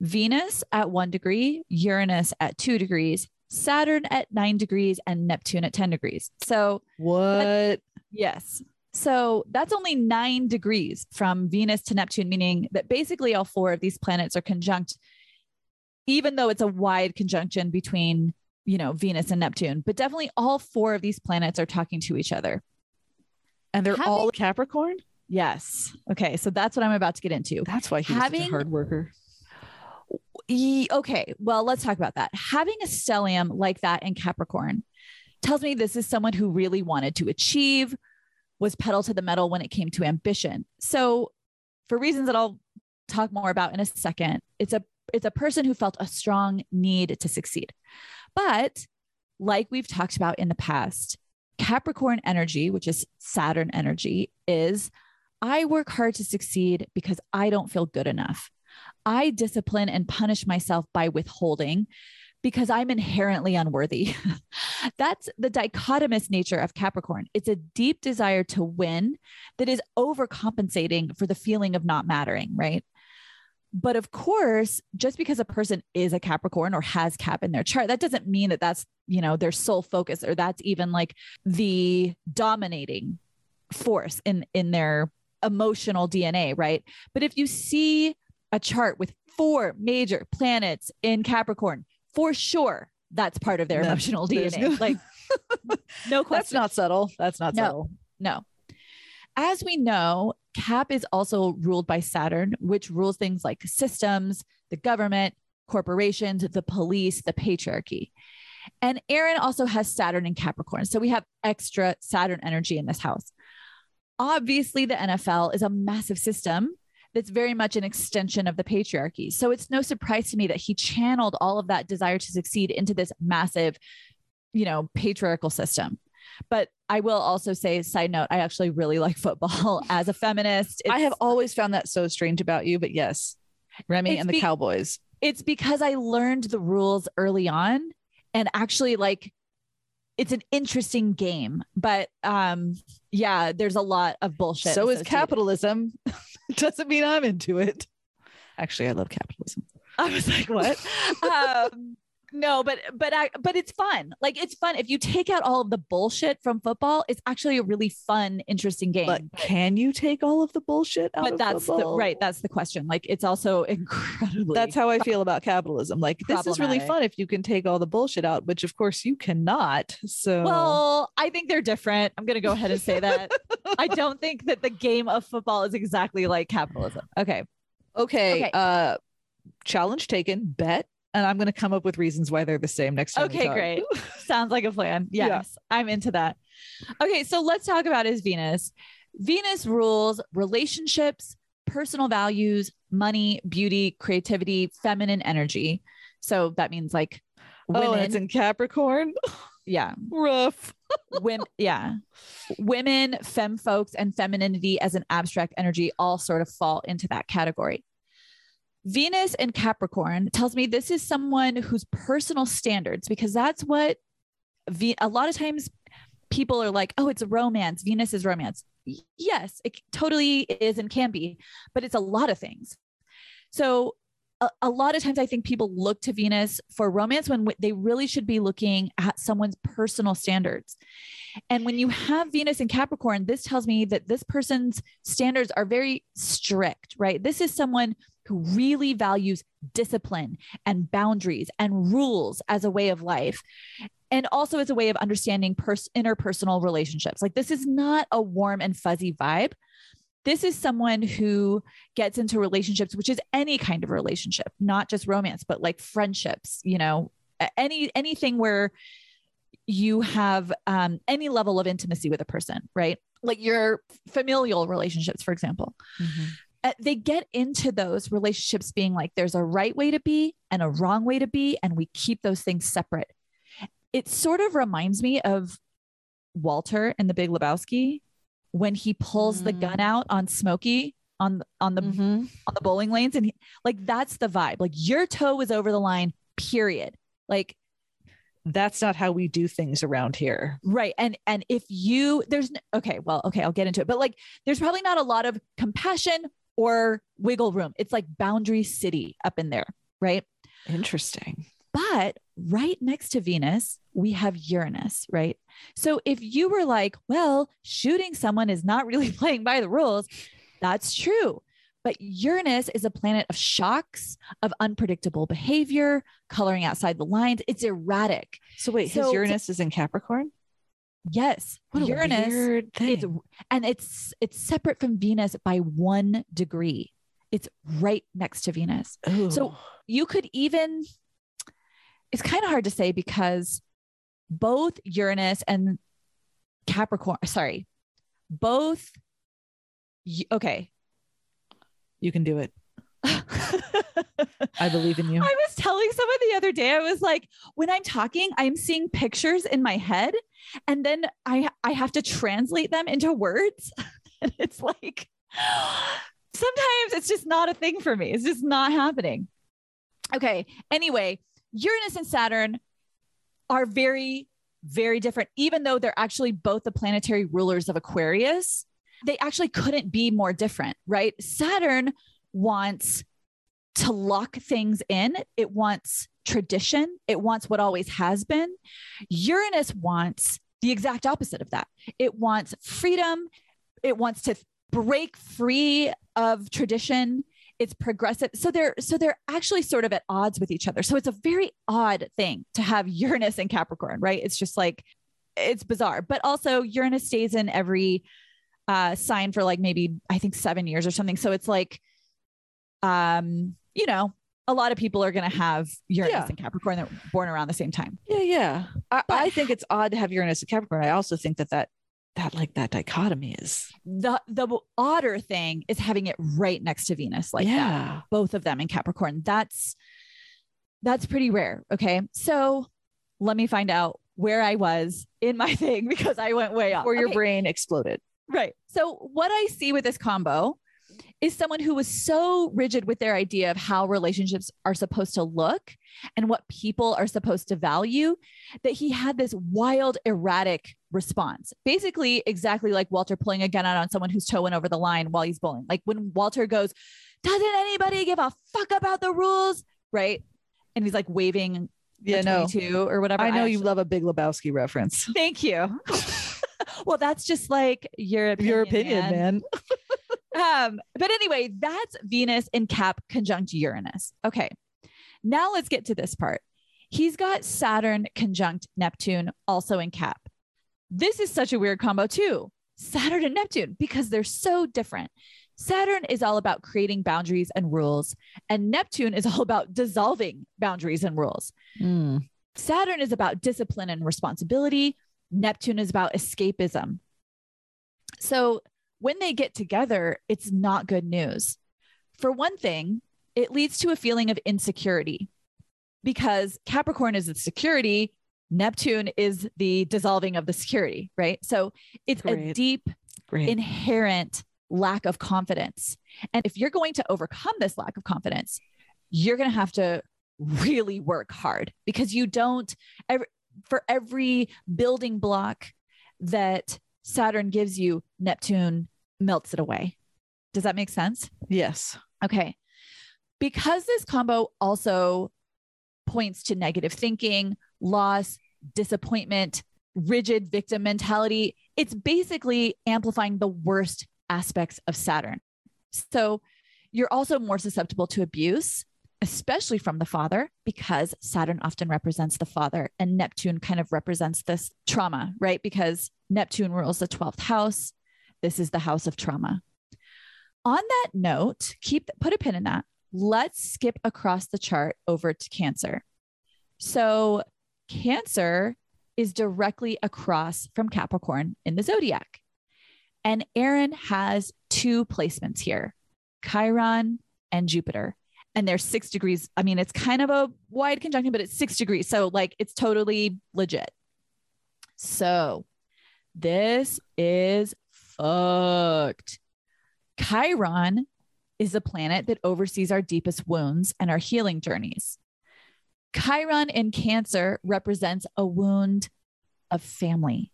Venus at one degree, Uranus at two degrees, Saturn at nine degrees, and Neptune at 10 degrees. So, What? Yes. So that's only nine degrees from Venus to Neptune, meaning that basically all four of these planets are conjunct, even though it's a wide conjunction between, you know, Venus and Neptune. But definitely all four of these planets are talking to each other. And they're Having- all Capricorn? Yes. Okay. So that's what I'm about to get into. That's why he's such Having- a hard worker. Okay. Well, let's talk about that. Having a stellium like that in Capricorn tells me this is someone who really wanted to achieve, was pedal to the metal when it came to ambition. So, for reasons that I'll talk more about in a second, it's a it's a person who felt a strong need to succeed. But like we've talked about in the past, Capricorn energy, which is Saturn energy, is I work hard to succeed because I don't feel good enough. I discipline and punish myself by withholding because I'm inherently unworthy. That's the dichotomous nature of Capricorn. It's a deep desire to win that is overcompensating for the feeling of not mattering, right? But of course, just because a person is a Capricorn or has Cap in their chart, that doesn't mean that that's, you know, their sole focus or that's even like the dominating force in in their emotional DNA, right? But if you see a chart with four major planets in Capricorn, for sure that's part of their No, emotional DNA. no- like no question. That's not subtle. That's not No. subtle. No. As we know, Cap is also ruled by Saturn, which rules things like systems, the government, corporations, the police, the patriarchy. And Aaron also has Saturn in Capricorn. So we have extra Saturn energy in this house. Obviously, the NFL is a massive system that's very much an extension of the patriarchy. So it's no surprise to me that he channeled all of that desire to succeed into this massive, you know, patriarchal system. But I will also say, side note, I actually really like football as a feminist. I have always found that so strange about you, but yes, Remy and the be- Cowboys. it's because I learned the rules early on and actually like it's an interesting game. But um yeah, there's a lot of bullshit. So is capitalism. Doesn't mean I'm into it. Actually, I love capitalism. I was like, what? um, no, but but I but it's fun. Like it's fun. If you take out all of the bullshit from football, it's actually a really fun, interesting game. But can you take all of the bullshit out but that's the right. That's the question. Like it's also incredibly That's how I feel about capitalism. Like this is really fun if you can take all the bullshit out, which of course you cannot. So Well, I think they're different. I'm going to go ahead and say that. I don't think that the game of football is exactly like capitalism. Okay. okay, Okay. uh challenge taken, bet. And I'm gonna come up with reasons why they're the same next time. Okay, great. Sounds like a plan. Yeah. Yes, I'm into that. Okay, so let's talk about his Venus. Venus rules relationships, personal values, money, beauty, creativity, feminine energy. So that means like oh, Women, oh, it's in Capricorn. Yeah. Rough. women, yeah. Women, femme folks, and femininity as an abstract energy all sort of fall into that category. Venus and Capricorn tells me this is someone whose personal standards, because that's what a lot of times people are like, oh, it's a romance. Venus is romance. Yes, it totally is and can be, but it's a lot of things. So a, a, lot of times I think people look to Venus for romance when they really should be looking at someone's personal standards. And when you have Venus in Capricorn, this tells me that this person's standards are very strict, right? This is someone who really values discipline and boundaries and rules as a way of life and also as a way of understanding pers- interpersonal relationships. Like this is not a warm and fuzzy vibe. This is someone who gets into relationships, which is any kind of relationship, not just romance, but like friendships, you know, any anything where you have um, any level of intimacy with a person, right? Like your familial relationships, for example. Mm-hmm. Uh, they get into those relationships being like there's a right way to be and a wrong way to be, and we keep those things separate it sort of reminds me of Walter in The Big Lebowski when he pulls mm. the gun out on Smokey on on the mm-hmm. on the bowling lanes and he, like that's the vibe like your toe was over the line period like that's not how we do things around here right and and if you there's okay well okay I'll get into it but like there's probably not a lot of compassion or wiggle room it's like boundary city up in there right interesting but right next to Venus, we have Uranus, right? So if you were like, well, shooting someone is not really playing by the rules, that's true. But Uranus is a planet of shocks, of unpredictable behavior, coloring outside the lines. It's erratic. So wait, so, his Uranus is in Capricorn? Yes. What Uranus is and it's it's separate from Venus by 1 degree. It's right next to Venus. Ooh. So you could even it's kind of hard to say because both Uranus and Capricorn, sorry, both, okay. You can do it. I believe in you. I was telling someone the other day, I was like, when I'm talking, I'm seeing pictures in my head and then I I have to translate them into words. and it's like sometimes it's just not a thing for me. It's just not happening. Okay. Anyway, Uranus and Saturn are very, very different, even though they're actually both the planetary rulers of Aquarius. They actually couldn't be more different, right? Saturn wants to lock things in, it wants tradition, it wants what always has been. Uranus wants the exact opposite of that. It wants freedom, it wants to break free of tradition. It's progressive. So they're so they're actually sort of at odds with each other. So it's a very odd thing to have uranus and capricorn right? It's just like it's bizarre. But also uranus stays in every uh sign for like maybe i think seven years or something. So it's like um you know a lot of people are going to have Uranus yeah. and Capricorn that were born around the same time. Yeah, yeah. I, I, think it's odd to have Uranus and Capricorn. I also think that that that like that dichotomy is the the odder thing is having it right next to venus like yeah that. both of them in capricorn that's that's pretty rare okay so let me find out where i was in my thing because i went way off or your okay. brain exploded right so what i see with this combo is someone who was so rigid with their idea of how relationships are supposed to look and what people are supposed to value that he had this wild, erratic response. Basically, exactly like Walter pulling a gun out on someone who's toe went over the line while he's bowling. Like when Walter goes, Doesn't anybody give a fuck about the rules? Right. And he's like waving yeah, no. or whatever. I know I actually, you love a big Lebowski reference. Thank you. well, that's just like your opinion, your opinion, man. man. um, but anyway, that's Venus in Cap conjunct Uranus. Okay. Now let's get to this part. He's got Saturn conjunct Neptune also in Cap. This is such a weird combo, too. Saturn and Neptune, because they're so different. Saturn is all about creating boundaries and rules, and Neptune is all about dissolving boundaries and rules. Mm. Saturn is about discipline and responsibility, Neptune is about escapism. So when they get together, it's not good news. For one thing, it leads to a feeling of insecurity. because Capricorn is the security, Neptune is the dissolving of the security, right? So it's Great. a deep, Great. inherent lack of confidence. And if you're going to overcome this lack of confidence, you're going to have to really work hard because you don't, every, for every building block that Saturn gives you, Neptune melts it away. Does that make sense? Yes. Okay. Because this combo also points to negative thinking, loss, disappointment, rigid victim mentality, it's basically amplifying the worst aspects of Saturn. So you're also more susceptible to abuse, especially from the father, because Saturn often represents the father and Neptune kind of represents this trauma, right? Because Neptune rules the 12th house. This is the house of trauma. On that note, keep put a pin in that. Let's skip across the chart over to Cancer. So, Cancer is directly across from Capricorn in the zodiac. And Aaron has two placements here Chiron and Jupiter. And they're six degrees. I mean, it's kind of a wide conjunction, but it's six degrees. So, like, it's totally legit. So, this is fucked. Chiron is a planet that oversees our deepest wounds and our healing journeys. Chiron in Cancer represents a wound of family.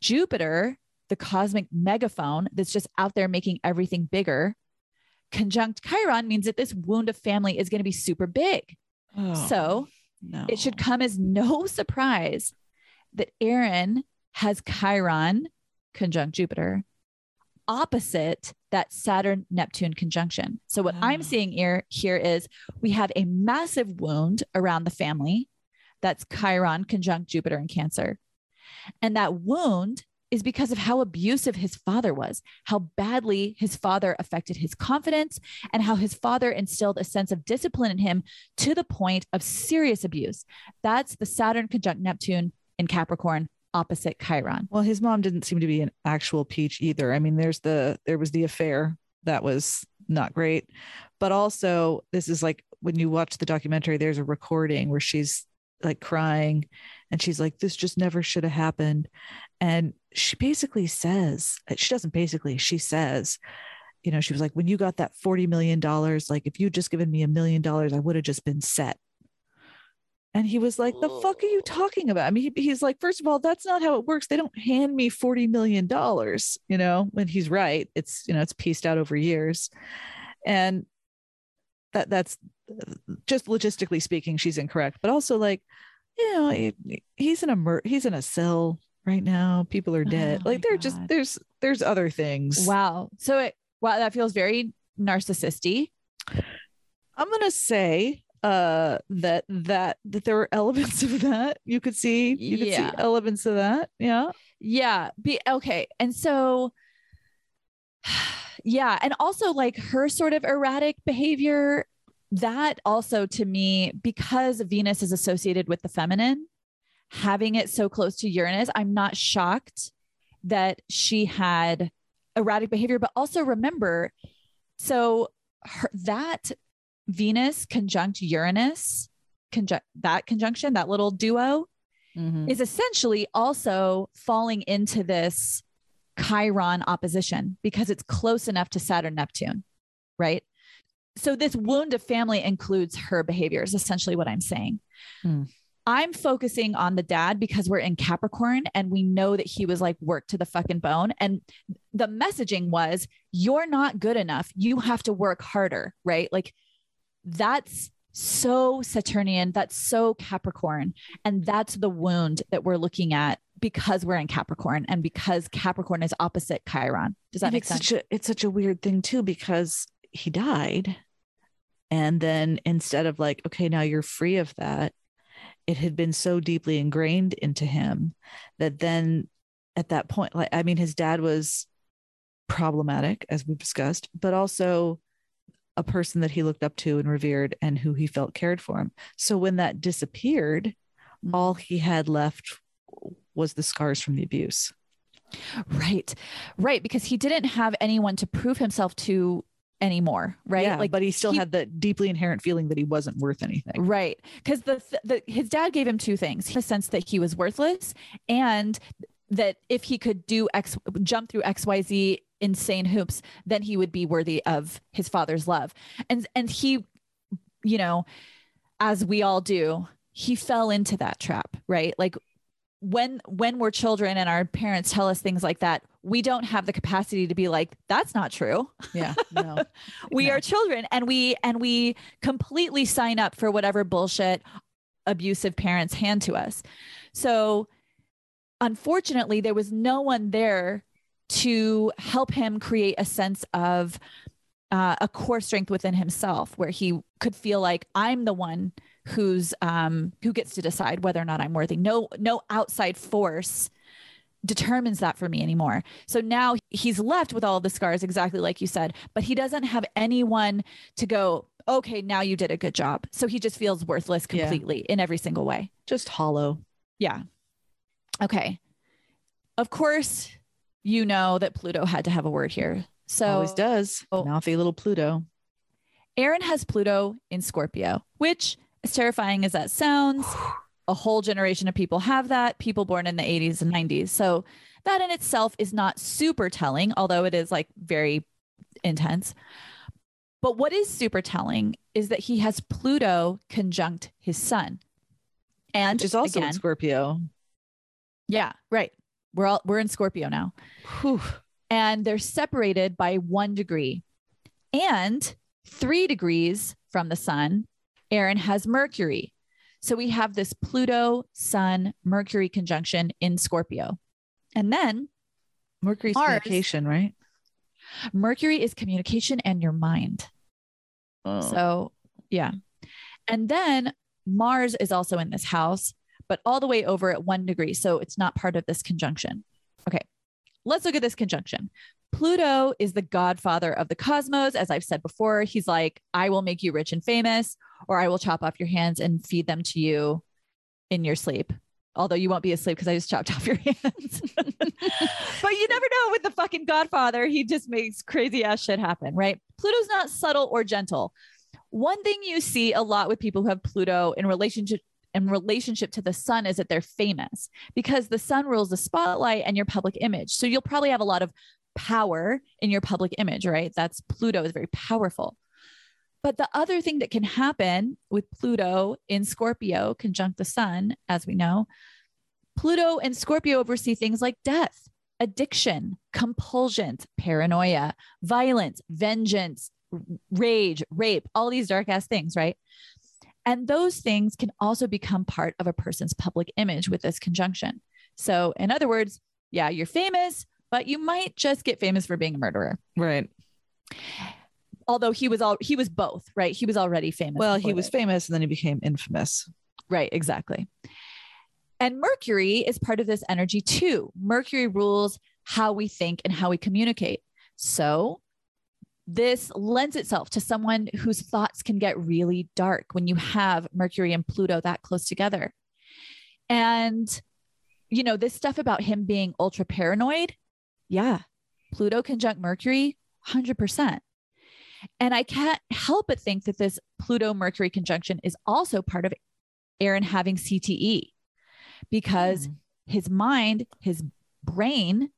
Jupiter, the cosmic megaphone that's just out there making everything bigger, conjunct Chiron means that this wound of family is going to be super big. Oh, so no. it should come as no surprise that Aaron has Chiron conjunct Jupiter opposite that Saturn Neptune conjunction. So, what I'm ah. seeing here, here is we have a massive wound around the family that's Chiron conjunct Jupiter in Cancer. And that wound is because of how abusive his father was, how badly his father affected his confidence, and how his father instilled a sense of discipline in him to the point of serious abuse. That's the Saturn conjunct Neptune in Capricorn opposite Chiron. Well, his mom didn't seem to be an actual peach either. I mean, there's the there was the affair that was not great, but also this is like when you watch the documentary, there's a recording where she's like crying and she's like this just never should have happened and she basically says uh, she doesn't basically she says you know she was like when you got that 40 million dollars like if you'd just given me a million dollars i would have just been set and he was like, The fuck are you talking about? I mean, he, he's like, First of all, that's not how it works. They don't hand me $40 million, you know, when he's right. It's, you know, it's pieced out over years. And that that's just logistically speaking, she's incorrect. But also, like, you know, he, he's in a mur- he's in a cell right now. People are dead. Oh like, they're just there's there's other things. Wow. So it wow, that feels very narcissistic. I'm gonna say uh that that that there were elements of that you could see you could yeah. see elements of that yeah yeah be okay and so yeah and also like her sort of erratic behavior that also to me because venus is associated with the feminine having it so close to uranus i'm not shocked that she had erratic behavior but also remember so her, that Venus conjunct Uranus, conjunct that conjunction, that little duo, mm-hmm. is essentially also falling into this Chiron opposition because it's close enough to Saturn Neptune, right? So this wound of family includes her behavior, is essentially what I'm saying. Mm. I'm focusing on the dad because we're in Capricorn and we know that he was like worked to the fucking bone. And the messaging was, you're not good enough. You have to work harder, right? Like that's so Saturnian, that's so Capricorn. And that's the wound that we're looking at because we're in Capricorn and because Capricorn is opposite Chiron. Does that and make it's sense? Such a, it's such a weird thing too, because he died. And then instead of like, okay, now you're free of that, it had been so deeply ingrained into him that then at that point, like, I mean, his dad was problematic, as we've discussed, but also a person that he looked up to and revered and who he felt cared for him. So when that disappeared, all he had left was the scars from the abuse. Right. Right. Because he didn't have anyone to prove himself to anymore, right? Yeah, like, but he still he, had the deeply inherent feeling that he wasn't worth anything, right? Because the, the his dad gave him two things: the sense that he was worthless, and that if he could do X, jump through X, Y, Z insane hoops, then he would be worthy of his father's love. And and he, you know, as we all do, he fell into that trap, right? Like when when we're children and our parents tell us things like that we don't have the capacity to be like that's not true yeah no we no. are children and we and we completely sign up for whatever bullshit abusive parents hand to us so unfortunately there was no one there to help him create a sense of uh, a core strength within himself where he could feel like i'm the one who's um, who gets to decide whether or not I'm worthy. No, no outside force determines that for me anymore. So now he's left with all the scars, exactly like you said, but he doesn't have anyone to go, okay, now you did a good job. So he just feels worthless completely yeah. in every single way. Just hollow. Yeah. Okay. Of course, you know that Pluto had to have a word here. So always does. Oh, Mouthy little Pluto. Aaron has Pluto in Scorpio, which as terrifying as that sounds, a whole generation of people have that, people born in the 80s and 90s. So that in itself is not super telling, although it is like very intense. But what is super telling is that he has Pluto conjunct his sun. And is also again, in Scorpio. Yeah, right. We're all we're in Scorpio now. Whew. And they're separated by one degree and three degrees from the sun Aaron has Mercury. So we have this Pluto, Sun, Mercury conjunction in Scorpio. And then Mercury's Mars, communication, right? Mercury is communication and your mind. Oh. So, yeah. And then Mars is also in this house, but all the way over at one degree. So it's not part of this conjunction. Okay. Let's look at this conjunction. Pluto is the godfather of the cosmos. As I've said before, he's like, I will make you rich and famous, or I will chop off your hands and feed them to you in your sleep. Although you won't be asleep because I just chopped off your hands. but you never know with the fucking godfather. He just makes crazy ass shit happen, right? Pluto's not subtle or gentle. One thing you see a lot with people who have Pluto in relationship in relationship to the sun is that they're famous because the sun rules the spotlight and your public image. So you'll probably have a lot of power in your public image, right? That's Pluto is very powerful. But the other thing that can happen with Pluto in Scorpio conjunct the sun, as we know, Pluto and Scorpio oversee things like death, addiction, compulsion, paranoia, violence, vengeance, rage, rape, all these dark ass things, right? And those things can also become part of a person's public image with this conjunction. So, in other words, yeah, you're famous, but you might just get famous for being a murderer. Right. Although he was all he was both, right? He was already famous. Well, he was famous and then he became infamous. Right, exactly. And Mercury is part of this energy too. Mercury rules how we think and how we communicate. So this lends itself to someone whose thoughts can get really dark when you have Mercury and Pluto that close together. And, you know, this stuff about him being ultra paranoid, yeah, Pluto conjunct Mercury, 100%. And I can't help but think that this Pluto Mercury conjunction is also part of Aaron having CTE because mm. his mind, his brain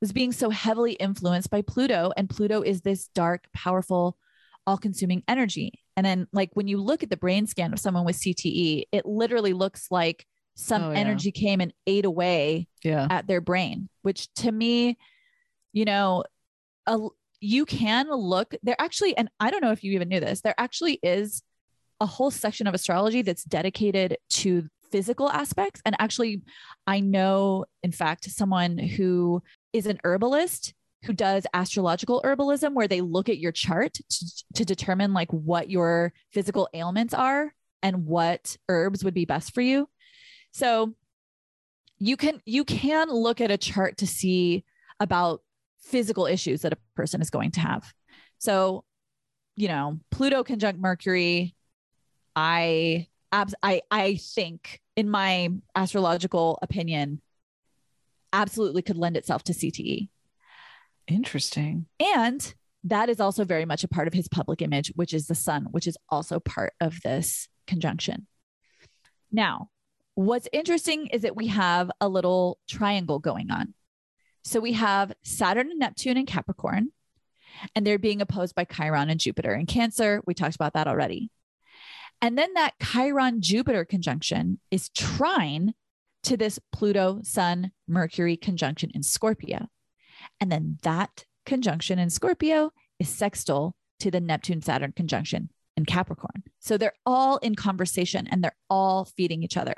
was being so heavily influenced by Pluto. And Pluto is this dark, powerful, all consuming energy. And then, like, when you look at the brain scan of someone with CTE, it literally looks like some oh, yeah. energy came and ate away yeah. at their brain, which to me, you know, a, you can look there actually, and I don't know if you even knew this, there actually is a whole section of astrology that's dedicated to physical aspects. And actually, I know, in fact, someone who is an herbalist who does astrological herbalism where they look at your chart to, to determine like what your physical ailments are and what herbs would be best for you. So you can you can look at a chart to see about physical issues that a person is going to have. So, you know, Pluto conjunct Mercury, I I I think in my astrological opinion absolutely could lend itself to CTE. Interesting. And that is also very much a part of his public image, which is the sun, which is also part of this conjunction. Now, what's interesting is that we have a little triangle going on. So we have Saturn and Neptune in Capricorn, and they're being opposed by Chiron and Jupiter in Cancer. We talked about that already. And then that Chiron Jupiter conjunction is trine to this Pluto Sun Mercury conjunction in Scorpio. And then that conjunction in Scorpio is sextile to the Neptune Saturn conjunction in Capricorn. So they're all in conversation and they're all feeding each other.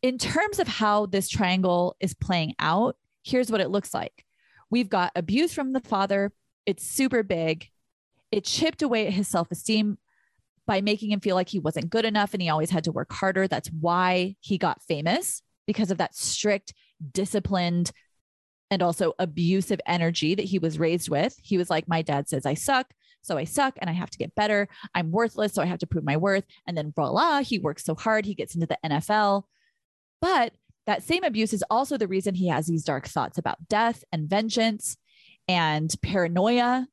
In terms of how this triangle is playing out, here's what it looks like. We've got abuse from the father. It's super big. It chipped away at his self esteem by making him feel like he wasn't good enough and he always had to work harder. That's why he got famous because of that strict, disciplined, and also abusive energy that he was raised with. He was like, My dad says I suck. So I suck and I have to get better. I'm worthless. So I have to prove my worth. And then voila, he works so hard. He gets into the NFL. But that same abuse is also the reason he has these dark thoughts about death and vengeance and paranoia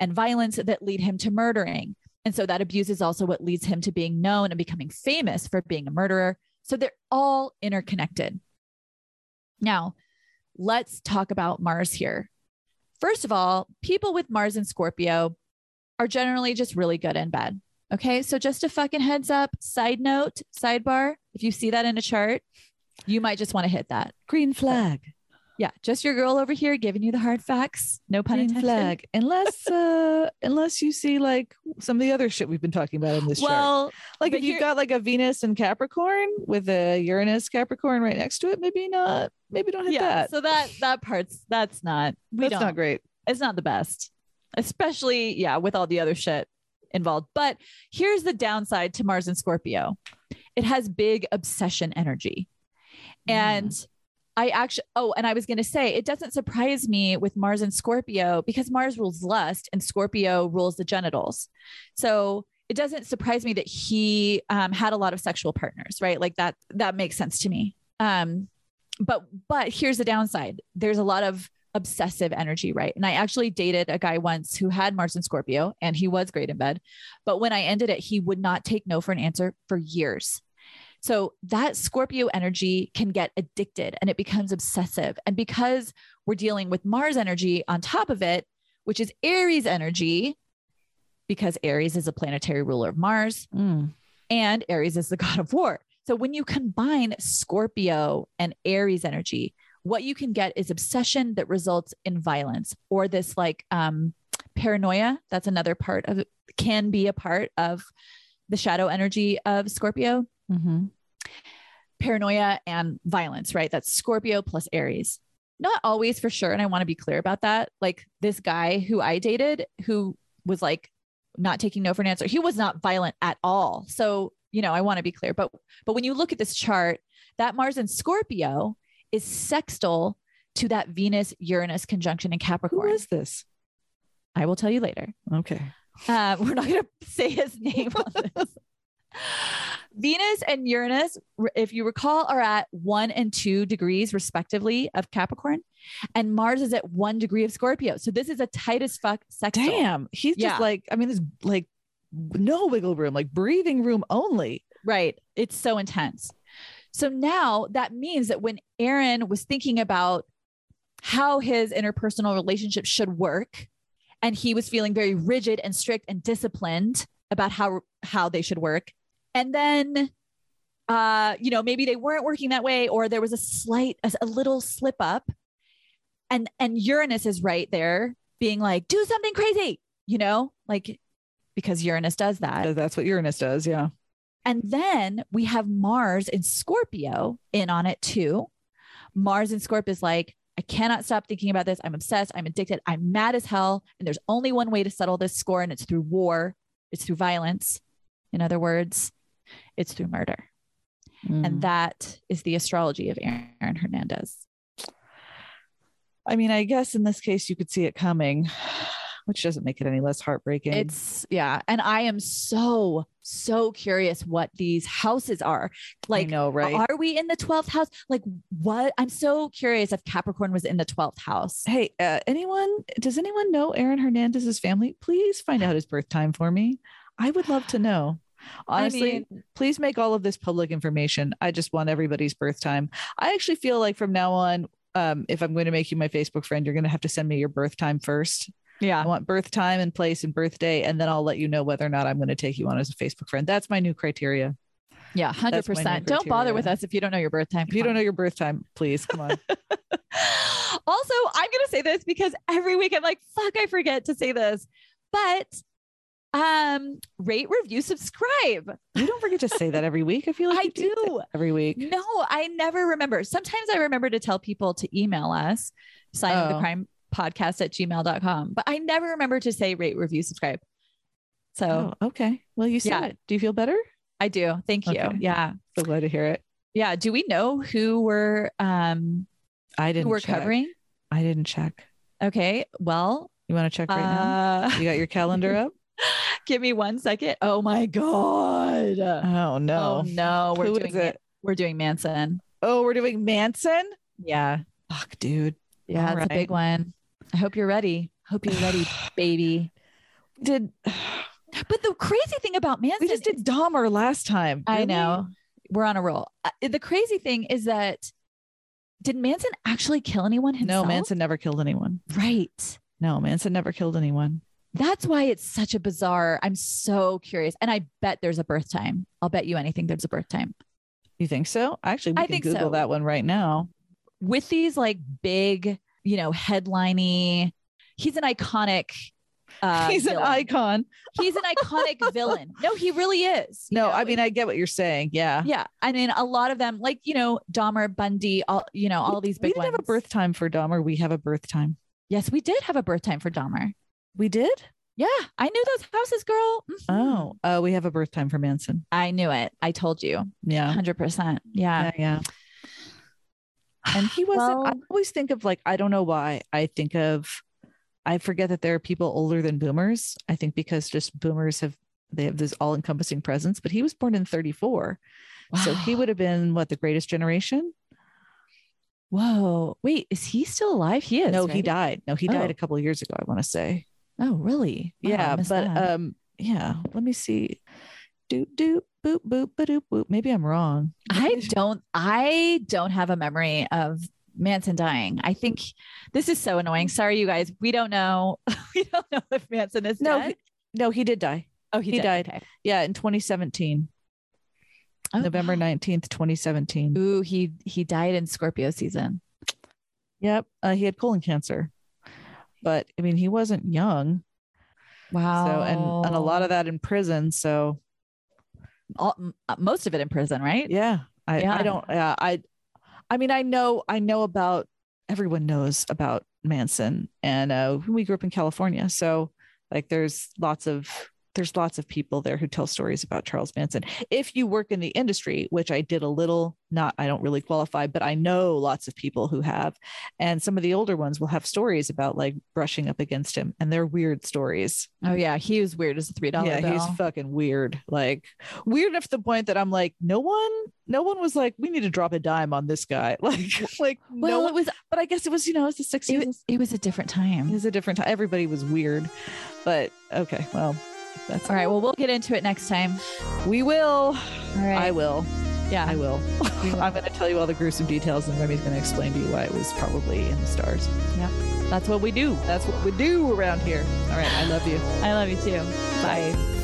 and violence that lead him to murdering. And so that abuse is also what leads him to being known and becoming famous for being a murderer. So they're all interconnected. Now, let's talk about Mars here. First of all, people with Mars and Scorpio are generally just really good in bed. Okay. So just a fucking heads up, side note, sidebar. If you see that in a chart, you might just want to hit that green flag. Yeah, just your girl over here giving you the hard facts. No pun green intended. flag. Unless uh unless you see like some of the other shit we've been talking about in this chart. Well, Like if you've got like a Venus and Capricorn with a Uranus Capricorn right next to it, maybe not. Maybe don't hit yeah. that. So that that part's that's not we That's don't not great. it's not the best, especially yeah with all the other shit involved. But here's the downside to Mars and Scorpio. It has big obsession energy. And I actually, oh, and I was going to say, it doesn't surprise me with Mars and Scorpio because Mars rules lust and Scorpio rules the genitals. So it doesn't surprise me that he um, had a lot of sexual partners, right? Like that, that makes sense to me. Um, but, but here's the downside there's a lot of obsessive energy, right? And I actually dated a guy once who had Mars and Scorpio and he was great in bed. But when I ended it, he would not take no for an answer for years. So that Scorpio energy can get addicted and it becomes obsessive. And because we're dealing with Mars energy on top of it, which is Aries energy, because Aries is a planetary ruler of Mars Mm. and Aries is the god of war. So when you combine Scorpio and Aries energy, what you can get is obsession that results in violence or this like um, paranoia. That's another part of can be a part of the shadow energy of Scorpio Mhm. Paranoia and violence, right? That's Scorpio plus Aries. Not always for sure. And I want to be clear about that. Like this guy who I dated who was like not taking no for an answer, he was not violent at all. So, you know, I want to be clear. But but when you look at this chart, that Mars in Scorpio is sextile to that Venus Uranus conjunction in Capricorn. is this? I will tell you later. Okay. Uh, we're not going to say his name on this. Venus and Uranus, if you recall, are at one and two degrees respectively of Capricorn, and Mars is at one degree of Scorpio. So this is a tight as fuck sextile. Damn. He's Yeah. just like, I mean, there's like no wiggle room, like breathing room only. Right. It's so intense. So now that means that when Aaron was thinking about how his interpersonal relationship should work, and he was feeling very rigid and strict and disciplined about how how they should work, and then uh, you know, maybe they weren't working that way, or there was a slight, a, a little slip up, and and Uranus is right there, being like, do something crazy, you know, like because Uranus does that. That's what Uranus does. Yeah. And then we have Mars in Scorpio in on it too. Mars in Scorpio is like, I cannot stop thinking about this. I'm obsessed. I'm addicted. I'm mad as hell. And there's only one way to settle this score, and it's through war, it's through violence. In other words, it's through murder. Mm. And that is the astrology of Aaron Hernandez. I mean, I guess in this case, you could see it coming, which doesn't make it any less heartbreaking. It's, yeah. And I am so, so curious what these houses are. Like, I know, right? are we in the 12th house? Like, what? I'm so curious if Capricorn was in the 12th house. Hey, uh, anyone, does anyone know Aaron Hernandez's family? Please find out his birth time for me. I would love to know. Honestly, I mean, please make all of this public information. I just want everybody's birth time. I actually feel like from now on, um, if I'm going to make you my Facebook friend, you're going to have to send me your birth time first. yeah. I want birth time and place and birthday, and then I'll let you know whether or not I'm going to take you on as a Facebook friend. That's my new criteria. Yeah. 100%. That's my new Don't bother with us if you don't know your birth time. If you Come don't know your birth time, please come on. also, I'm going to say this because every week I'm like, fuck, I forget to say this. But um rate, review, subscribe. you don't forget to say that every week. I feel like I that do. every week. No, I never remember. Sometimes I remember to tell people to email us, sign of the Oh. crime podcast at gmail.com, but I never remember to say rate, review, subscribe. So Oh, okay. Well, you said Yeah. it. Do you feel better? I do. Thank you. Okay. Yeah. So glad to hear it. Yeah. Do we know who we're um I didn't. we're check. covering? I didn't check. Okay. Well, You want to check right now? uh, You got your calendar up? give me one second. Oh my God. Oh no. Oh no. We're Who doing is it? we're doing Manson. Oh, we're doing Manson. Yeah. Fuck, dude. Yeah. It's a big one. I hope you're ready. Hope you're ready, baby. Did But the crazy thing about Manson, we just did Dahmer last time? I know we're on a roll. Uh, the crazy thing is that did Manson actually kill anyone himself? No. Manson never killed anyone. Right. No, Manson never killed anyone. That's why it's such a bizarre. I'm so curious, and I bet there's a birth time. I'll bet you anything there's a birth time You think so? Actually, we I can think Google so. that one right now. with these like big, you know, headliney. He's an iconic. Uh, He's an icon. He's an iconic villain. No, he really is. No, know? I mean I get what you're saying. Yeah. yeah. I mean, a lot of them, like you know, Dahmer, Bundy, all you know, all these we big didn't ones. have a birth time for Dahmer. We have a birth time. Yes, we did have a birth time for Dahmer. We did? Yeah, I knew those houses, girl. Mhm. Oh, uh, we have a birth time for Manson. I knew it. I told you, Yeah. hundred percent. Yeah. Yeah. Yeah. And he wasn't, I always think of like, I don't know why. I think of, I forget that there are people older than boomers. I think because just boomers have, they have this all encompassing presence, but he was born in 34. So he would have been what, the greatest generation? Whoa. Wait, is he still alive? He is. no, he died. No, he died Oh. a couple of years ago, I want to say. Oh, really? Wow, yeah. But that. um, yeah, let me see. Doop doop boop boop ba doop boop. Maybe I'm wrong. I don't. I don't have a memory of Manson dying. I think this is so annoying. Sorry, you guys. We don't know. we don't know if Manson is No, dead. he- no, he did die. oh, he, he did. died. Okay. Yeah, in 2017, Oh, November 19th, 2017. Ooh, he he died in Scorpio season. Yep. Uh, he had colon cancer. But I mean, he wasn't young. Wow. So, and, and a lot of that in prison. So, All, uh, most of it in prison, right? yeah, I, Yeah. I don't, yeah, I, I mean, I know, I know about, everyone knows about Manson and uh, we grew up in California. So, like, there's lots of, there's lots of people there who tell stories about Charles Manson. If you work in the industry, which I did a little, not, I don't really qualify, but I know lots of people who have. And some of the older ones will have stories about like brushing up against him, and they're weird stories. Oh yeah, he was weird as a three dollar Yeah, bill. he's fucking weird. Like weird enough to the point that I'm like, no one, no one was like, we need to drop a dime on this guy. Like, like well, no it was But I guess it was, you know, it's the it, 60s. was it was a different time. It was a different time. Everybody was weird, but okay, well, that's All right, well, we'll get into it next time. We will. All right. I will. yeah. I will. I'm going to tell you all the gruesome details, and Remy's going to explain to you why it was probably in the stars. Yeah, that's what we do. That's what we do around here. All right, I love you. I love you too. Bye.